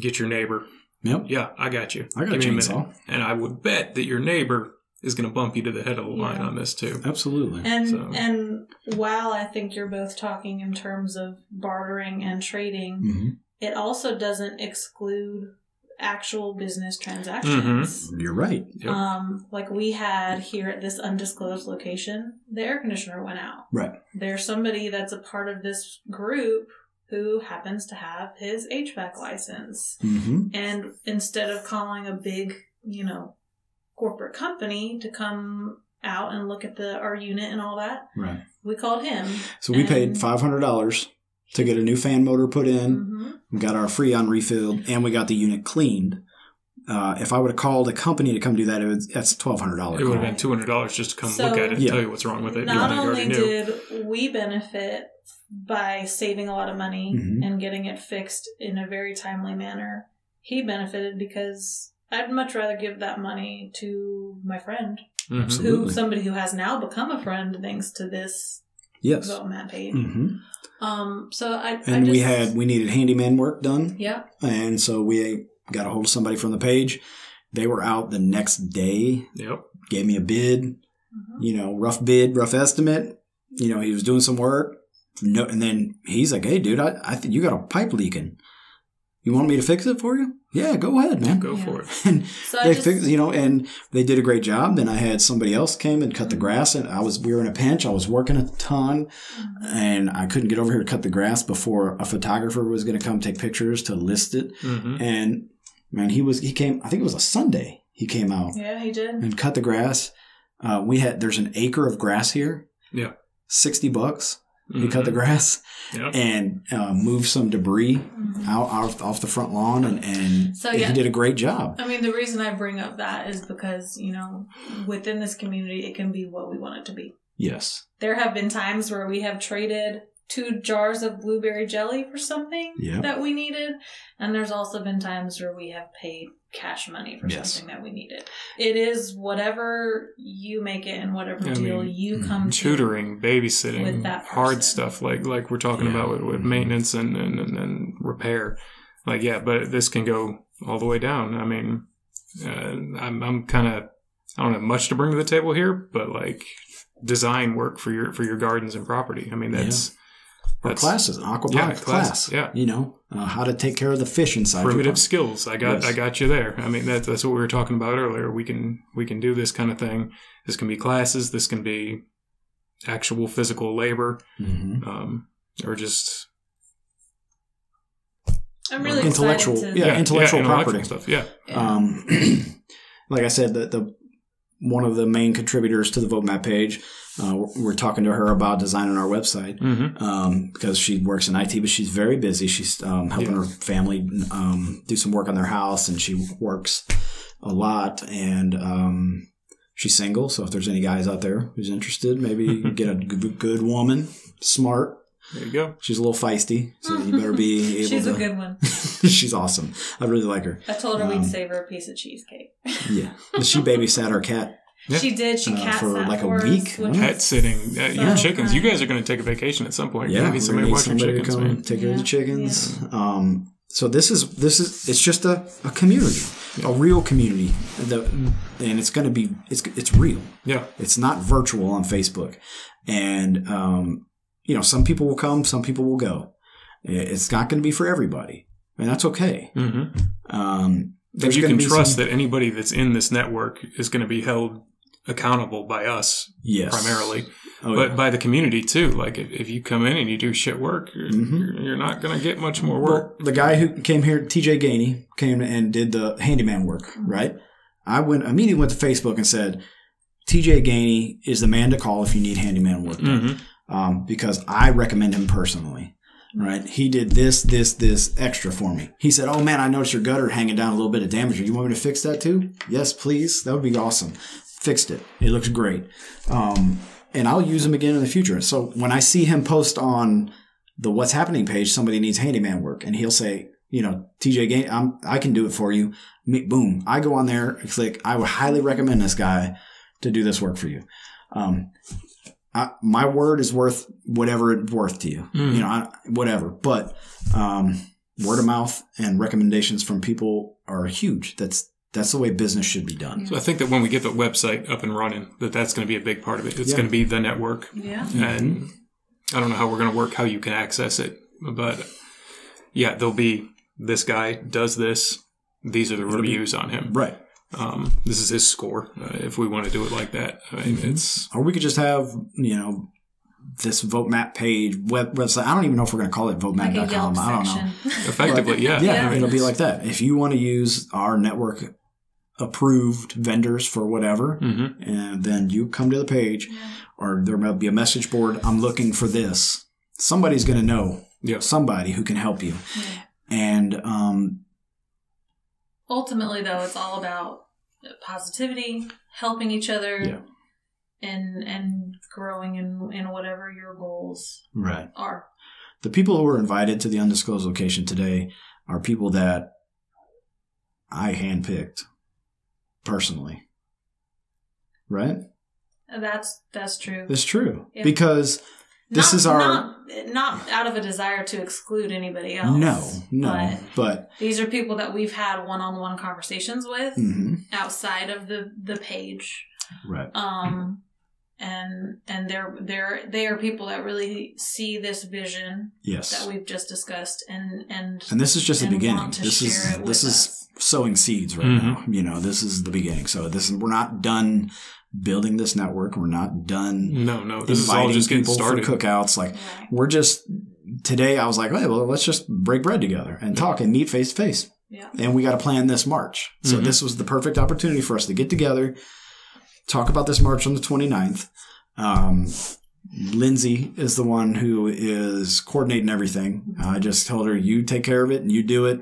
get your neighbor. Yep. Yeah, I got you. I got a Give me chainsaw. minute. And I would bet that your neighbor is going to bump you to the head of the line Yeah. on this too. Absolutely. And So- and while I think you're both talking in terms of bartering and trading, hmm it also doesn't exclude actual business transactions. You're right. Yep. Um, like we had here at this undisclosed location, the air conditioner went out. Right. There's somebody that's a part of this group who happens to have his HVAC license. hmm And instead of calling a big, you know, corporate company to come out and look at the our unit and all that, Right. we called him. So we paid five hundred dollars to get a new fan motor put in. hmm We got our freon refilled, and we got the unit cleaned. Uh, if I would have called a company to come do that, it was, that's twelve hundred dollars. It would have been two hundred dollars just to come So- look at it and Yeah. tell you what's wrong with it. Not even though only already did we benefit by saving a lot of money Mhm. and getting it fixed in a very timely manner, he benefited because I'd much rather give that money to my friend, Mhm. Absolutely. who somebody who has now become a friend thanks to this Yes. Vote Matt page. hmm Um, so I And I we had we needed handyman work done, yeah, and so we got a hold of somebody from the page. They were out the next day, Yep. gave me a bid, Mhm. you know, rough bid, rough estimate. You know, he was doing some work. No, and then he's like, "Hey, dude, I, I think you got a pipe leaking. You want me to fix it for you? Yeah, go ahead, man." Go Yeah. for it. And so I they just, fixed, you know, and they did a great job. Then I had somebody else came and cut the grass, and I was we were in a pinch. I was working a ton, Mhm. and I couldn't get over here to cut the grass before a photographer was going to come take pictures to list it. hmm And man, he was he came. I think it was a Sunday. He came out yeah, he did. and cut the grass. Uh, we had there's an acre of grass here. Yeah. sixty bucks. He Mm-hmm. cut the grass Yep. and uh, moved some debris Mhm. out, out off the front lawn, and, and So, he did a great job. I mean, the reason I bring up that is because, you know, within this community, it can be what we want it to be. Yes. There have been times where we have traded two jars of blueberry jelly for something Yep. that we needed. And there's also been times where we have paid cash money for Yes. something that we needed. It is whatever you make it and whatever I deal mean, you come to. Tutoring, babysitting, With that hard stuff like like we're talking Yeah. about with, with Mhm. maintenance and, and, and, and repair. Like yeah, but this can go all the way down. I mean, uh, I'm I'm kind of I don't have much to bring to the table here, but like design work for your for your gardens and property. I mean that's Or That's- classes, an aquaponics Yeah, class. classes, yeah. You know, uh, how to take care of the fish inside. your primitive pond. skills. I got Yes. I got you there. I mean that, that's what we were talking about earlier. We can we can do this kind of thing. This can be classes. This can be actual physical labor, Mhm. um, or just I'm really Intellectual- excited to. Yeah, intellectual property. stuff. Yeah, Yeah. Um, like I said, the, the one of the main contributors to the vote map page. Uh, we're, talking to her about designing our website mm-hmm. um, because she works in IT, but she's very busy. She's um, helping Yeah. her family um, do some work on their house, and she works a lot. And um, she's single, so if there's any guys out there who's interested, maybe get a good, good woman, smart. There you go. She's a little feisty, so you better be able She's to. a good one. she's awesome. I really like her. I told her Um, we'd save her a piece of cheesecake. Yeah, but she babysat our cat. Yeah. She did. She Uh, cat for sat like a week, which? Pet sitting. Uh, your So chickens. You guys are going to take a vacation at some point. Yeah, you we're gonna somebody to watch your somebody to chickens. come Man. take care of the Yeah, chickens. Um, so this is this is it's just a, a community, a real community, the, and it's going to be it's it's real. Yeah, It's not virtual on Facebook, and um, you know some people will come, some people will go. It's not going to be for everybody, and that's okay. mm-hmm. Um, there's you can trust some- that anybody that's in this network is going to be held accountable by us yes primarily, Oh, but yeah. by the community too. Like if, if you come in and you do shit work, you're, Mhm. you're, not going to get much more work. Well, the guy who came here, TJ Gainey, came and did the handyman work, Mm-hmm. right? I went immediately went to Facebook and said, TJ Gainey is the man to call if you need handyman work done. Um, because I recommend him personally. Right? He did this, this, this extra for me. He said, Oh man, I noticed your gutter hanging down a little bit of damage. You want me to fix that too? Yes, please. That would be awesome. Fixed it. It looks great. Um, and I'll use him again in the future. So when I see him post on the what's happening page, somebody needs handyman work, and he'll say, you know, TJ I'm, I can do it for you. Boom. I go on there, click. I would highly recommend this guy to do this work for you. Um, I, my word is worth whatever it's worth to you. Mm. You know, I, whatever. But um, word of mouth and recommendations from people are huge. That's that's the way business should be done. So I think that when we get the website up and running, that that's going to be a big part of it. It's Yeah. going to be the network, Yeah. and I don't know how we're going to work, how you can access it, but yeah, there'll be this guy does this. These are the It'll be- reviews on him. Right. Um, this is his score. Uh, if we want to do it like that, I mean, Mhm. it's Or we could just have, you know, this Vote Matt page web website. I don't even know if we're going to call it Like a votemap.com. Yelp I don't know. effectively, yeah. Yeah, Yeah. it'll be like that. If you want to use our network approved vendors for whatever, hmm and then you come to the page, Yeah. or there might be a message board. I'm looking for this. Somebody's going to know Yeah. somebody who can help you. Yeah. And um, Ultimately, though, it's all about positivity, helping each other, Yeah. and and growing in in whatever your goals right, are. the people who were invited to the undisclosed location today are people that I handpicked personally. Right, That's that's true. that's true Yeah. because this Not- is our not, not out of a desire to exclude anybody else. no, no, but but these are people that we've had one-on-one conversations with mhm, outside of the the page. right, Um, and and they're they're they are people that really see this vision yes. that we've just discussed, and and And this is just the beginning. This is this is us. sowing seeds right Mhm. now. You know, this is the beginning. So this is we're not done building this network. We're not done No, no. This is all just getting started. for cookouts. Like we're just today. I was like, hey, well, let's just break bread together and talk and meet face to face. Yeah. And we got to plan this march. So Mhm. this was the perfect opportunity for us to get together, talk about this march on the 29th. Um, Lindsay is the one who is coordinating everything. I just told her, you take care of it and you do it.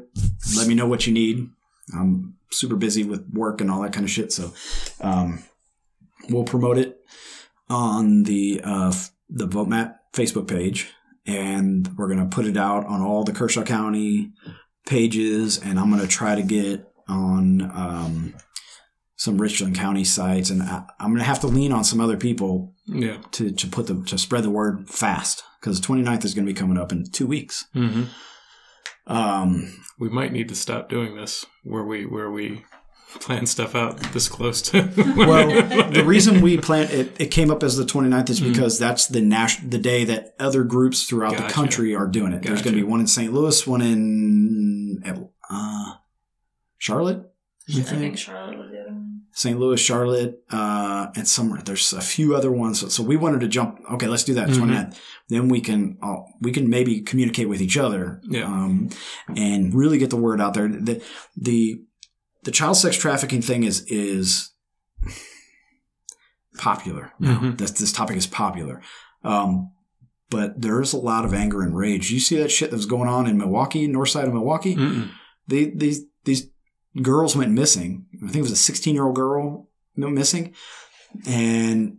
Let me know what you need. I'm super busy with work and all that kind of shit. So, um, we'll promote it on the, uh, the Vote Matt Facebook page and we're going to put it out on all the Kershaw County pages. And I'm going to try to get on, um, some Richland County sites, and I, I'm going to have to lean on some other people Yeah. to, to put the to spread the word fast because the 29th is going to be coming up in two weeks. hmm Um, We might need to stop doing this where we where we plan stuff out this close to. well, the reason we plan it, it came up as the 29th is Mhm. because that's the nas- the day that other groups throughout the country are doing it. There's going to be one in St. Louis, one in uh, Charlotte, I I think. think Charlotte was the other one. St. Louis, Charlotte, uh, and somewhere. There's a few other ones. So, so we wanted to jump. Okay, let's do that. Mhm. 29th. Then we can uh, we can maybe communicate with each other, Yeah. um, and really get the word out there. That the the the child sex trafficking thing is is popular. now. Mhm. This this topic is popular. Um, but there's a lot of anger and rage. You see that shit that was going on in Milwaukee, north side of Milwaukee? Mm-mm. they, these these girls went missing. I think it was a 16 year old girl went missing, and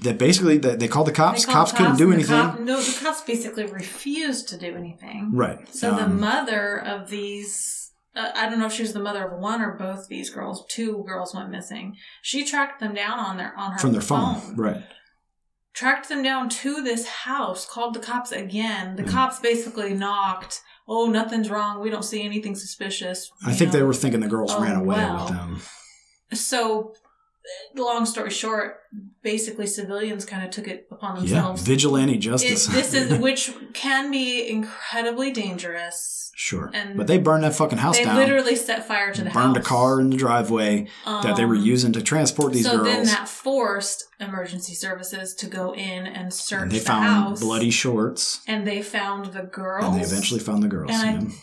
that basically that they called the cops. Called Cops, couldn't do anything. The cop, no, the cops basically refused to do anything. right. So the Um, mother of these, uh, I don't know if she was the mother of one or both these girls. Two girls went missing. She tracked them down on their on her phone. from their phone. Right. Tracked them down to this house. Called the cops again. The Mm. cops basically knocked. Oh, nothing's wrong. We don't see anything suspicious. I you think they were thinking the girls Oh, ran away wow. with them. So long story short, basically civilians kind of took it upon themselves. Yeah, vigilante It- justice. this is which can be incredibly dangerous. sure, and but they burned that fucking house They down. literally set fire to the house. burned house. a car in the driveway that they were Um, using to transport these so girls. then that forced emergency services to go in and search and they the found house. bloody shorts, and they found the girls. and they eventually found the girls. And I-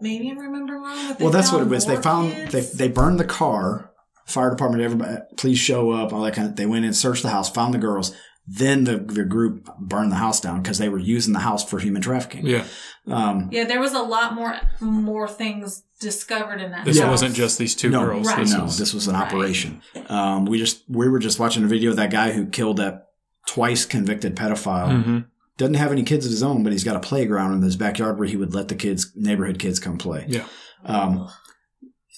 maybe I remember wrong. But they Well, that's what it was. They found kids. they they burned the car. Fire department, everybody, please show up. All that kind of. They went in, searched the house, found the girls. Then the the group burned the house down because they were using the house for human trafficking. Yeah, Um, Yeah, there was a lot more more things discovered in that. this house. wasn't just these two no, girls. Right. This no, was, this was an Right. operation. Um, we just we were just watching a video of that guy who killed that twice convicted pedophile. Mhm. Doesn't have any kids of his own, but he's got a playground in his backyard where he would let the kids, neighborhood kids, come play. Yeah. Um,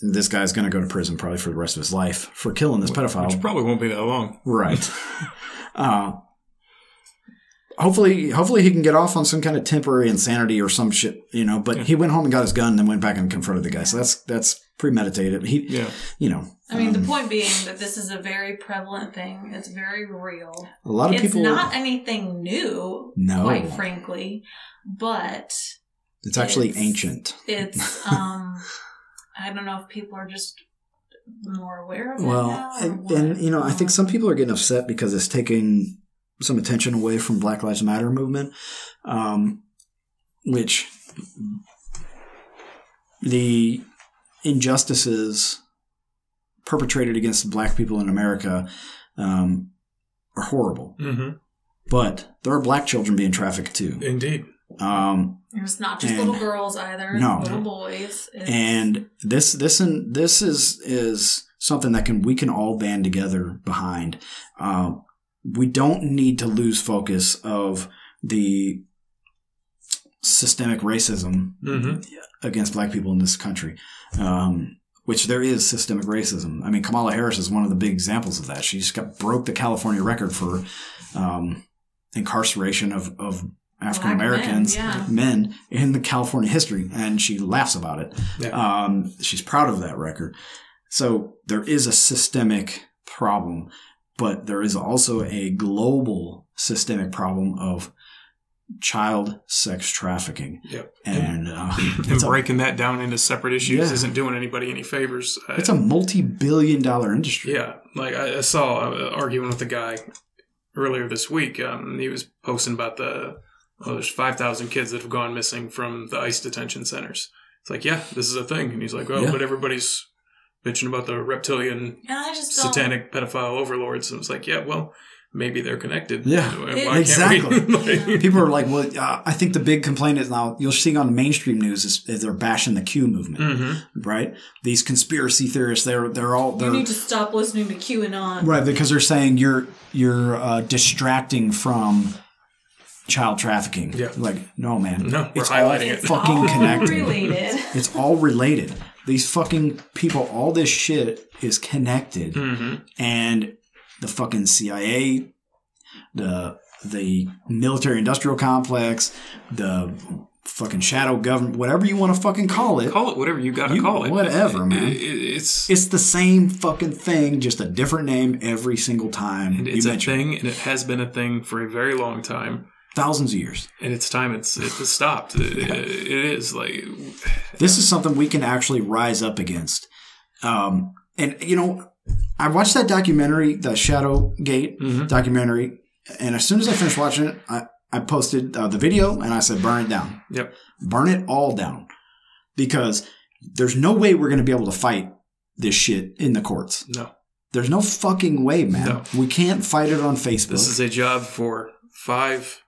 this guy's going to go to prison probably for the rest of his life for killing this pedophile. which probably won't be that long. Right. uh, hopefully, hopefully he can get off on some kind of temporary insanity or some shit, you know. But Yeah. he went home and got his gun, and then went back and confronted the guy. So that's that's premeditated. He, Yeah, you know. I mean, the um, point being that this is a very prevalent thing. It's very real. a lot of It's people. not anything new, no, quite frankly, but it's actually it's- ancient. it's um I don't know if people are just more aware of it Well, now or and, and you know, I think some people are getting upset because it's taking some attention away from Black Lives Matter movement, um, which the injustices perpetrated against black people in America um, are horrible. hmm But there are black children being trafficked too. indeed. Um, it's not just and- little girls either. No. little boys. It's, and this this and this is is something that can we can all band together behind. Um, we don't need to lose focus of the systemic racism hmm against black people in this country. Um, which there is systemic racism. I mean, Kamala Harris is one of the big examples of that. She's got broke the California record for um, incarceration of, of African Americans, yeah. men in the California history, and she laughs about it. Yeah. Um, she's proud of that record. So there is a systemic problem, but there is also a global systemic problem of child sex trafficking. Yep. And, uh, And it's, a, breaking that down into separate issues Yeah. isn't doing anybody any favors. It's a multi-billion dollar industry. Yeah, like I, I saw uh, arguing with a guy earlier this week. Um, he was posting about the oh, there's five thousand kids that have gone missing from the ICE detention centers. It's like, yeah, this is a thing, and he's like, oh, Yeah. but everybody's bitching about the reptilian and I just don't. satanic pedophile overlords. And it's like, yeah, well, maybe they're connected. Yeah, Why It- can't exactly. we- like- People are like, well, uh, I think the big complaint is now you'll see on mainstream news is, is they're bashing the Q movement, Mhm. right? These conspiracy theorists, they're they're all you they're need to stop listening to QAnon. right because they're saying you're you're uh, distracting from child trafficking. Yeah. like no man, No, we're it's all highlighting it. It's fucking all connected. related. It's all related. These fucking people, all this shit is connected, Mhm. and the fucking CIA, the the military industrial complex, the fucking shadow government, whatever you want to fucking call it. Call it whatever you got to call it. whatever, man. It- it- it's It's the same fucking thing, just a different name every single time. and you it's a mention it. thing, and it has been a thing for a very long time. Thousands of years. and it's time it's it's stopped. It, it is like This is something we can actually rise up against. Um, and you know, I watched that documentary, the Shadowgate Mhm. documentary, and as soon as I finished watching it, I, I posted uh, the video and I said, "Burn it down, yep, burn it all down," because there's no way we're going to be able to fight this shit in the courts. no. There's no fucking way, man. No. We can't fight it on Facebook. This is a job for five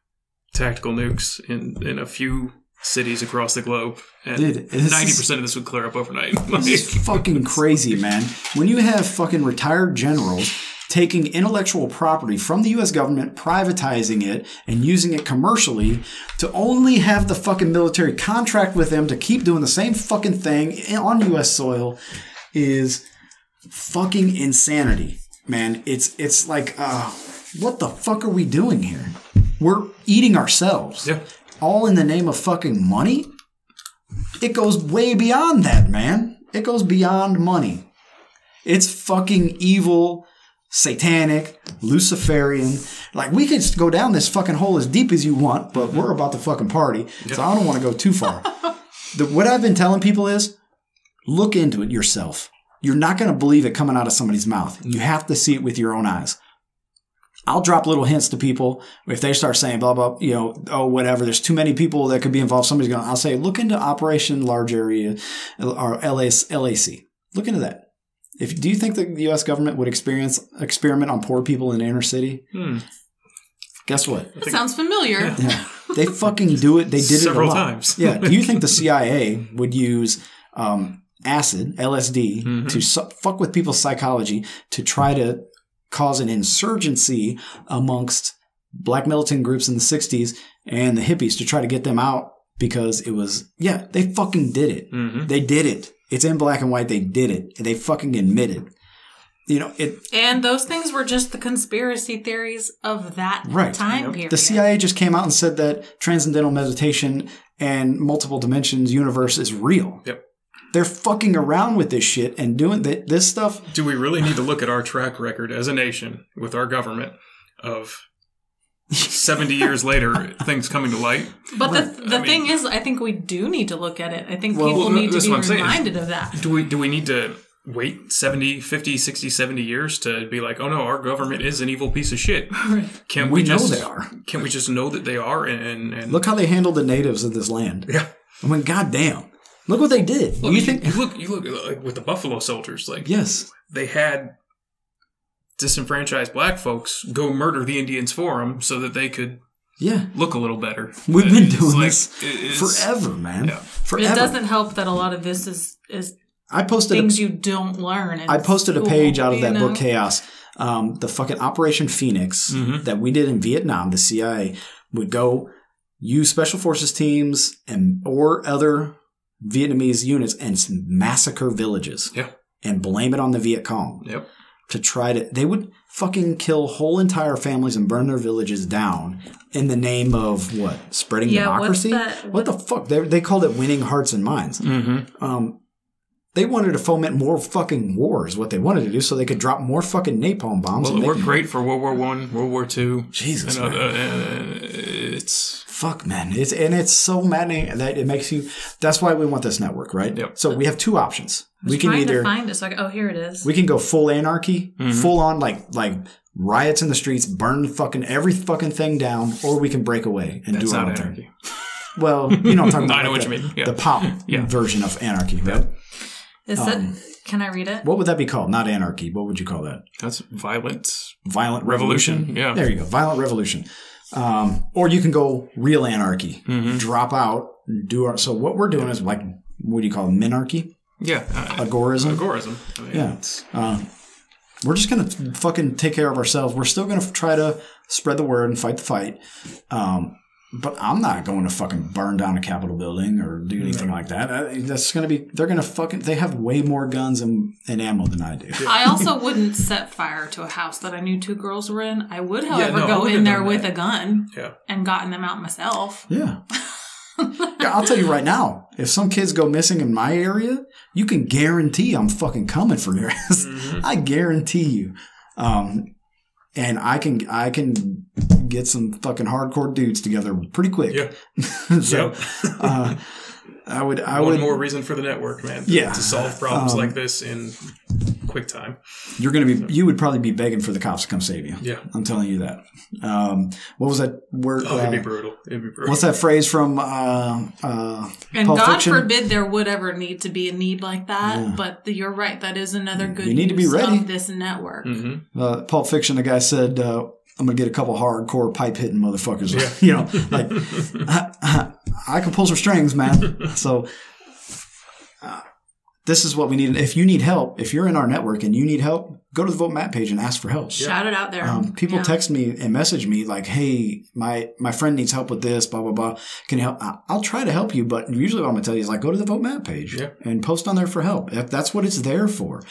tactical nukes in in a few cities across the globe, and Dude, ninety percent of this would clear up overnight. This is fucking crazy, man. When you have fucking retired generals taking intellectual property from the US government, privatizing it, and using it commercially to only have the fucking military contract with them to keep doing the same fucking thing on US soil is fucking insanity, man. It's it's like uh what the fuck are we doing here? We're eating ourselves yeah, all in the name of fucking money? It goes way beyond that, man. It goes beyond money. It's fucking evil satanic, Luciferian. Like we could go down this fucking hole as deep as you want, but we're mm-hmm. about to fucking party. So I don't want to go too far. the, what I've been telling people is look into it yourself. You're not going to believe it coming out of somebody's mouth. You have to see it with your own eyes. I'll drop little hints to people if they start saying blah blah, you know, oh whatever. There's too many people that could be involved. Somebody's going. to I'll say look into Operation Large Area or LAC. Look into that. If do you think the U.S. government would experience experiment on poor people in the inner city? Hmm. Guess what? That sounds familiar. Yeah, they fucking do it. They did Several it a lot. times. yeah. Do you think the CIA would use um, acid, LSD, Mhm. to su- fuck with people's psychology to try to cause an insurgency amongst black militant groups in the 60s and the hippies to try to get them out because it was, yeah, they fucking did it. hmm They did it. It's in black and white. They did it. They fucking admitted. You know, it And those things were just the conspiracy theories of that Right. time Yep. period. The CIA just came out and said that transcendental meditation and multiple dimensions universe is real. Yep. They're fucking around with this shit and doing th- this stuff. Do we really need to look at our track record as a nation with our government of 70 years later, things coming to light? But Right. the, the I mean- thing is, I think we do need to look at it. I think Well, people well, need to be what I'm reminded of that. Do we, do we need to wait 70, 50, 60, 70 years to be like, oh no, our government is an evil piece of shit? Can we, We know just, they are. Can we just know that they are and, and Look how they handled the natives of this land. Yeah. I mean, goddamn. Look what they did. Look, you you, think? you look you look like with the Buffalo Soldiers, like Yes. they had disenfranchised black folks go murder the Indians for them so that they could Yeah. look a little better. We've been doing like- this forever, man. Yeah. Forever. It doesn't help that a lot of this is is I posted a things you don't learn. I posted a page out of that know? book Chaos. Um, the fucking Operation Phoenix Mhm. that we did in Vietnam, the CIA would go use special forces teams and or other Vietnamese units and massacre villages. Yeah. And blame it on the Viet Cong Yep. to try to they would fucking kill whole entire families and burn their villages down in the name of what? Spreading Yeah, what's democracy? that- What the fuck? They, they called it winning hearts and minds Mm-hmm. um, they wanted to foment more fucking wars. What they wanted to do, so they could drop more fucking napalm bombs. Well, and it they- worked great for World War One, World War Two. Jesus, and, uh, uh, it's Fuck, man. It's and it's so maddening that it makes you. That's why we want this network, right? Yep. So we have two options. We can either to find it. So I go, oh, here it is. we can go full anarchy, Mhm. full on like like riots in the streets, burn fucking every fucking thing down, or we can break away and that's do our not own thing. Well, you know, what I'm talking about I know like what the, you mean. Yeah. the pop Yeah. version of anarchy, right? is um, it? Can I read it? What would that be called? Not anarchy. What would you call that? That's violent. violent Revolution, revolution. yeah. There you go. Violent revolution. Um, or you can go real anarchy. Mhm. Drop out, do our, so what we're doing is like, what do you call it? Minarchy? Yeah. Uh, Agorism? agorism. I mean, Yeah. Uh, we're just going to fucking take care of ourselves. We're still going to try to spread the word and fight the fight. Um, but I'm not going to fucking burn down a Capitol building or do anything like that. I, that's going to be, they're going to fucking, they have way more guns and, and ammo than I do. I also wouldn't set fire to a house that I knew two girls were in. I would, however, no, go in there with that. a gun Yeah. and gotten them out myself. Yeah. yeah, I'll tell you right now, if some kids go missing in my area, you can guarantee I'm fucking coming for your ass. Mhm. I guarantee you. Um, and I can I can get some fucking hardcore dudes together pretty quick. Yeah. so uh, I would I One would more reason for the network, man. to- Yeah. To solve problems Um, like this in quick time. you're gonna be you would probably be begging for the cops to come save you. Yeah. I'm telling you that. Um, what was that word? Oh, it'd be uh, brutal. It'd be brutal. what's that phrase from uh, uh, And Pulp God Fiction? forbid there would ever need to be a need like that. Yeah. But the, you're right. That is another good You need to be ready. this network. Mm-hmm. uh, Pulp Fiction, the guy said, uh, "I'm gonna get a couple hardcore pipe hitting motherfuckers." Yeah. you know, like I, I can pull some strings, man. so uh, this is what we need. If you need help, if you're in our network and you need help, go to the Vote Matt page and ask for help. Shout it out there. Um, people Yeah. text me and message me like, "Hey, my my friend needs help with this. Blah blah blah. Can you help?" I- I'll try to help you, but usually what I'm gonna tell you is like, go to the Vote Matt page Yeah. and post on there for help. If that's what it's there for.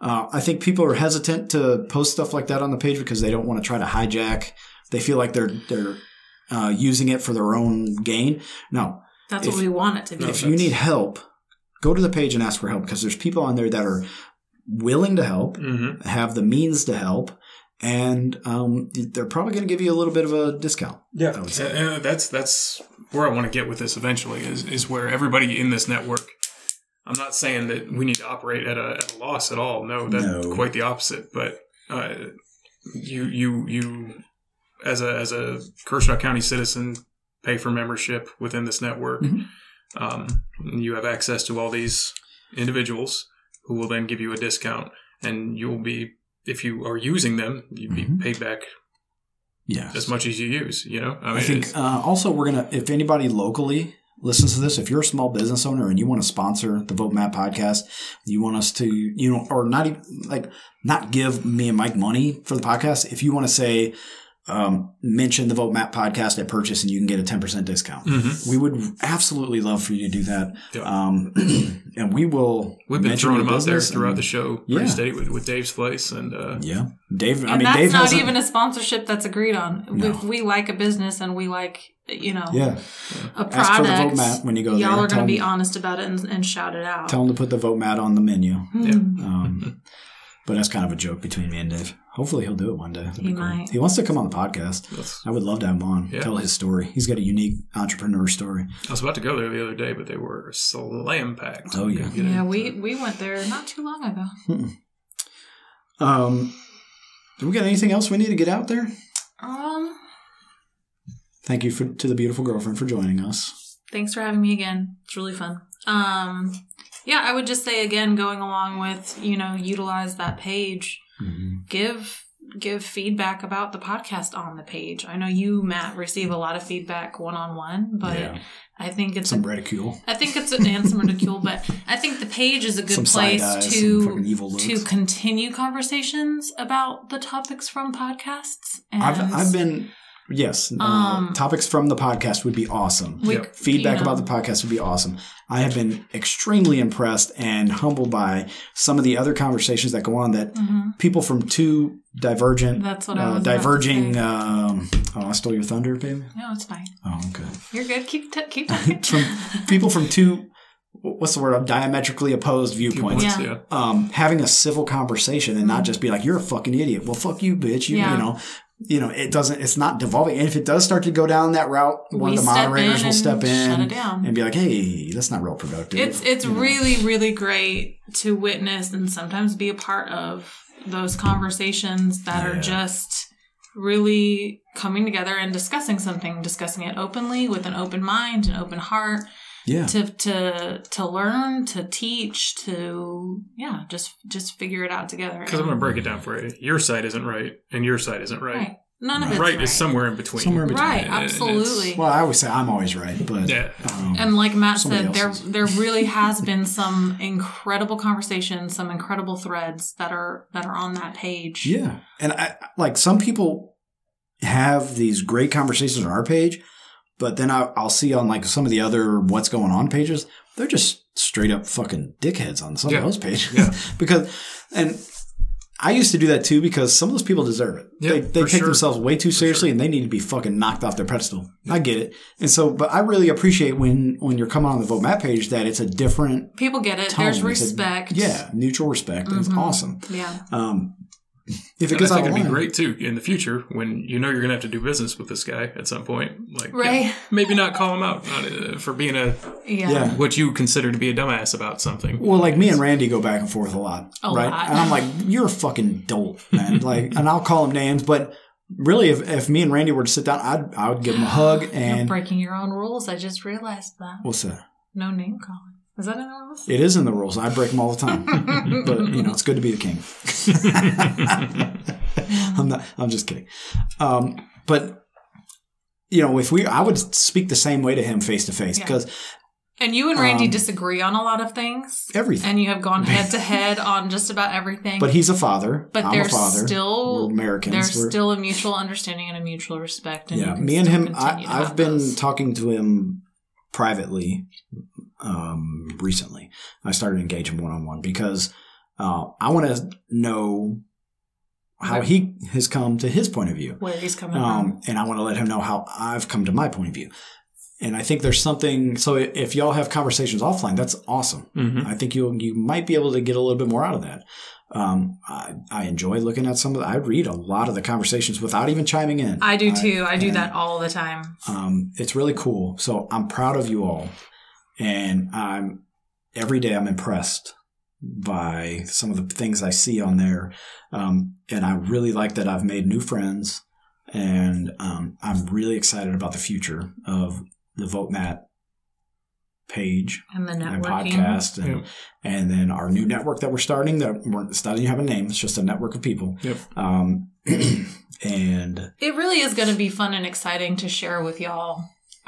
Uh, I think people are hesitant to post stuff like that on the page because they don't want to try to hijack. They feel like they're they're uh, using it for their own gain. No, That's if- what we want it to be. If you need help, go to the page and ask for help because there's people on there that are willing to help Mm-hmm. have the means to help and um, they're probably going to give you a little bit of a discount. Yeah, I would say. And- and that's that's where I want to get with this eventually is is where everybody in this network. I'm not saying that we need to operate at a, at a loss at all. No, that's No. quite the opposite. But uh, you you you as a as a Kershaw County citizen pay for membership within this network. Mhm. Um, you have access to all these individuals who will then give you a discount, and you'll be if you are using them, you'd be Mhm. paid back Yeah. as much as you use. You know, I think uh, also we're gonna if anybody locally listens to this, if you're a small business owner and you want to sponsor the Vote Matt podcast, you want us to you know or not even like not give me and Mike money for the podcast. If you want to say um, mention the Vote Matt podcast at purchase and you can get a ten percent discount. Mhm. We would absolutely love for you to do that, Yeah. um, and we will. We've been throwing them out there throughout and- the show pretty Yeah. steady with, with Dave's place, and uh, Yeah, Dave. And I mean, that's Dave not even a sponsorship that's agreed on. No. If we like a business and we like, you know, yeah. a Ask for the product, vote matt when you go y'all are going to be honest about it and, and shout it out. Tell them to put the vote matt on the menu. Yeah. Hmm. Um, but that's kind of a joke between me and Dave. Hopefully, he'll do it one day. That'd be He cool. might. He wants to come on the podcast. that's- I would love to have him on. Yeah. Tell his story. He's got a unique entrepreneur story. I was about to go there the other day, but they were slam packed. Oh, yeah. Yeah, we, we went there not too long ago. Um, do we got anything else we need to get out there? Um, Thank you for, to the beautiful girlfriend for joining us. thanks for having me again. It's really fun. Um, yeah, I would just say again, going along with you know, utilize that page. Mm-hmm. Give give feedback about the podcast on the page. I know you, Matt, receive a lot of feedback one on one, but Yeah. I think it's Some a, ridicule. I think it's an, and some ridicule, but I think the page is a good Some place to to continue conversations about the topics from podcasts. And I've, I've been, yes, uh, Um, topics from the podcast would be awesome. we- Yep. Feedback you know, about the podcast would be awesome. I have been extremely impressed and humbled by some of the other conversations that go on that Mhm. people from two divergent, That's what I uh, was diverging. say. Um, oh, I stole your thunder, baby. No, it's fine. Oh, okay. You're good. Keep t- keep talking. from people from two, what's the word? Diametrically opposed viewpoints. Viewpoints, Yeah. yeah. Um, having a civil conversation and not just be like, "You're a fucking idiot." Well, fuck you, bitch. You, Yeah. you know. You know, it doesn't. It's not devolving. And if it does start to go down that route, one We of the moderators will step in shut it down. and be like, "Hey, that's not real productive." It's it's You know? really really great to witness and sometimes be a part of those conversations that Yeah. are just really coming together and discussing something, discussing it openly with an open mind and open heart yeah. to to to learn, to teach, to yeah, just just figure it out together. Because I'm going to break it down for you. Your side isn't right, and your side isn't right. right. None of it's Right, right. is somewhere in between. Somewhere in between. Right, And it's- absolutely. Well, I always say I'm always right, but Yeah. um, And like Matt said, there there really has been some incredible conversations, some incredible threads that are that are on that page. Yeah. And I like some people have these great conversations on our page, but then I, I'll see on like some of the other what's going on pages, they're just straight up fucking dickheads on some Yeah. of those pages. Yeah. because, and I used to do that too because some of those people deserve it. Yeah, they they take sure. themselves way too seriously and they need to be fucking knocked off their pedestal. I get it. And so, but I really appreciate when, when you're coming on the Vote Matt page that it's a different People get it. tone. There's It's a- respect. yeah, mutual respect. And it's awesome. Yeah. Um, if it And I gets out think of it'd be great too in the future when you know you're going to have to do business with this guy at some point. Like, Right. yeah, maybe not call him out uh, for being a Yeah. Yeah. what you consider to be a dumbass about something. Well, like me and Randy go back and forth a lot, A right? lot. And I'm like, "You're a fucking dolt, man!" like, and I'll call him names, but really, if, if me and Randy were to sit down, I'd I would give him a hug You're and breaking your own rules. I just realized that. what's that? No name calling. Is that in the rules? It is in the rules. I break them all the time, but you know, it's good to be the king. I'm not. I'm just kidding. Um, but you know, if we, I would speak the same way to him face to face because And you and Randy Um, disagree on a lot of things. everything. And you have gone head to head on just about everything. But he's a father. But I'm there's father. still We're Americans. there's We're- still a mutual understanding and a mutual respect. And yeah, me and him. I, I've been those. talking to him privately um, recently. I started engaging one on one because uh, I want to know how he has come to his point of view, where he's coming from. um, and I want to let him know how I've come to my point of view. and I think there's something. So if y'all have conversations offline, that's awesome. Mm-hmm. I think you you might be able to get a little bit more out of that. Um, I, I enjoy looking at some of. The, I read a lot of the conversations without even chiming in. I do too. I, do and, that all the time. Um, it's really cool. So I'm proud of you all, and I'm every day I'm impressed by some of the things I see on there, um, and I really like that I've made new friends, and um, I'm really excited about the future of the VoteMatt page And the and networking. podcast and, Yep. and then our new network that we're starting that we're it doesn't even have a name it's just a network of people Yep. um, and It really is going to be fun and exciting to share with y'all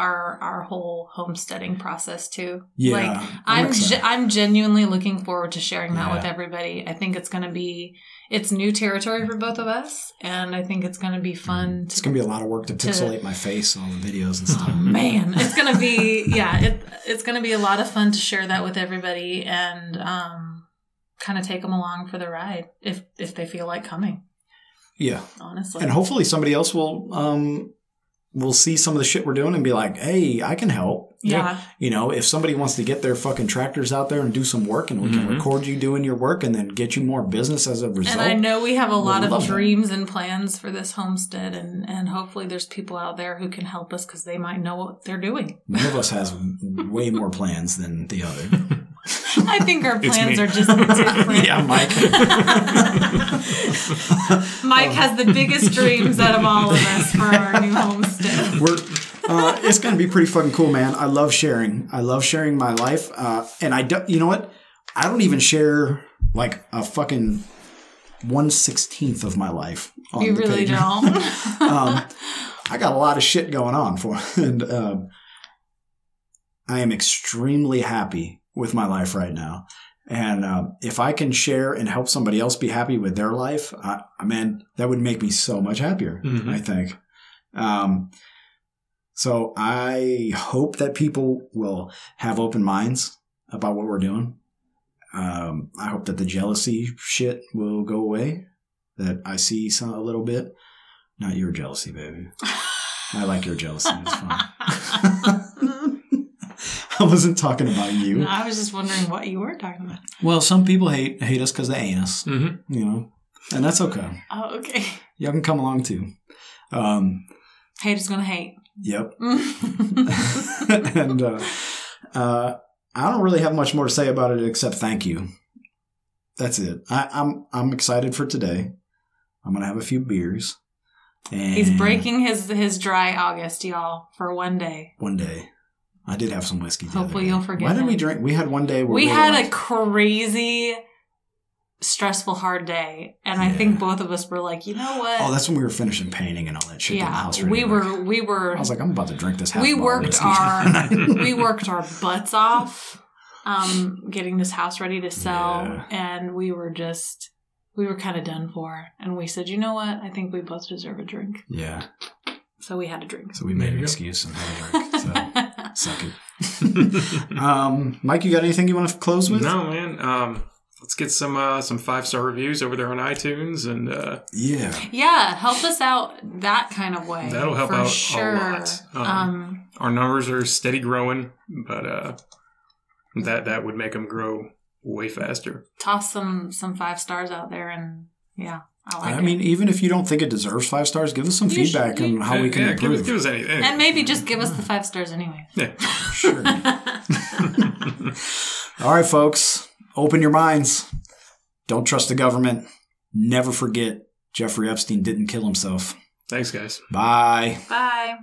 our our whole homesteading process too. yeah Like I'm excited. ge- I'm genuinely looking forward to sharing that Yeah. with everybody. I think it's going to be it's new territory for both of us, and I think it's going to be fun. it's gonna be a lot of work to to- pixelate my face on the videos and oh man, it's going to be yeah, it, it's going to be a lot of fun to share that with everybody and um, kind of take them along for the ride if if they feel like coming. yeah Honestly, and hopefully somebody else will um will see some of the shit we're doing and be like hey i can help yeah. you know if somebody wants to get their fucking tractors out there and do some work and we can Mhm. record you doing your work and then get you more business as a result And I know we have a lot of that. dreams and plans for this homestead, and, and hopefully there's people out there who can help us because they might know what they're doing. one of us has way more plans than the other I think our plans are just different. Yeah, Mike. Mike has the biggest dreams out of all of us for our new homestead. We're uh, it's going to be pretty fucking cool, man. I love sharing. I love sharing my life, uh, and I don't, you know what? I don't even share like a fucking one sixteenth of my life. On You the really page. don't. um, I got a lot of shit going on for, and um, I am extremely happy with my life right now. And um, if I can share and help somebody else be happy with their life, I, I man, that would make me so much happier. Mhm. I think. Um, so I hope that people will have open minds about what we're doing. Um, I hope that the jealousy shit will go away. That I see some a little bit. Not your jealousy, baby. I like your jealousy. It's fun. I wasn't talking about you. No, I was just wondering what you were talking about. Well, some people hate hate us because they ain't us, Mm-hmm. you know, and that's okay. Oh, okay. Y'all can come along too. Um, Haters gonna hate. yep. and uh, uh, I don't really have much more to say about it except thank you. That's it. I, I'm I'm excited for today. I'm gonna have a few beers. And He's breaking his his dry August, y'all, for one day. one day. I did have some whiskey. the other Hopefully day. you'll forget. Why didn't we drink? We had one day where we we, had like, a crazy stressful hard day and i think both of us were like you know what Oh, that's when we were finishing painting and all that shit. getting the yeah house we were work. we were I was like, I'm about to drink this. Half we worked whiskey our we worked our butts off um getting this house ready to sell Yeah. and we were just we were kind of done for and we said you know what i think we both deserve a drink Yeah. so we had a drink So we made an excuse and had a drink. So suck it. Um, Mike, you got anything you want to close with? no, man. Um, let's get some uh, some five star reviews over there on iTunes, and uh, Yeah. yeah help us out that kind of way That'll help for out a lot. Um, um our numbers are steady growing, but uh, that that would make them grow way faster. toss some some five stars out there and yeah i like I it mean, even if you don't think it deserves five stars, give us some You feedback should- on how we can yeah, improve. us- give us anything. and maybe just give us the five stars anyway yeah. Sure. All right, folks, open your minds. Don't trust the government. Never forget Jeffrey Epstein didn't kill himself. Thanks, guys. Bye. bye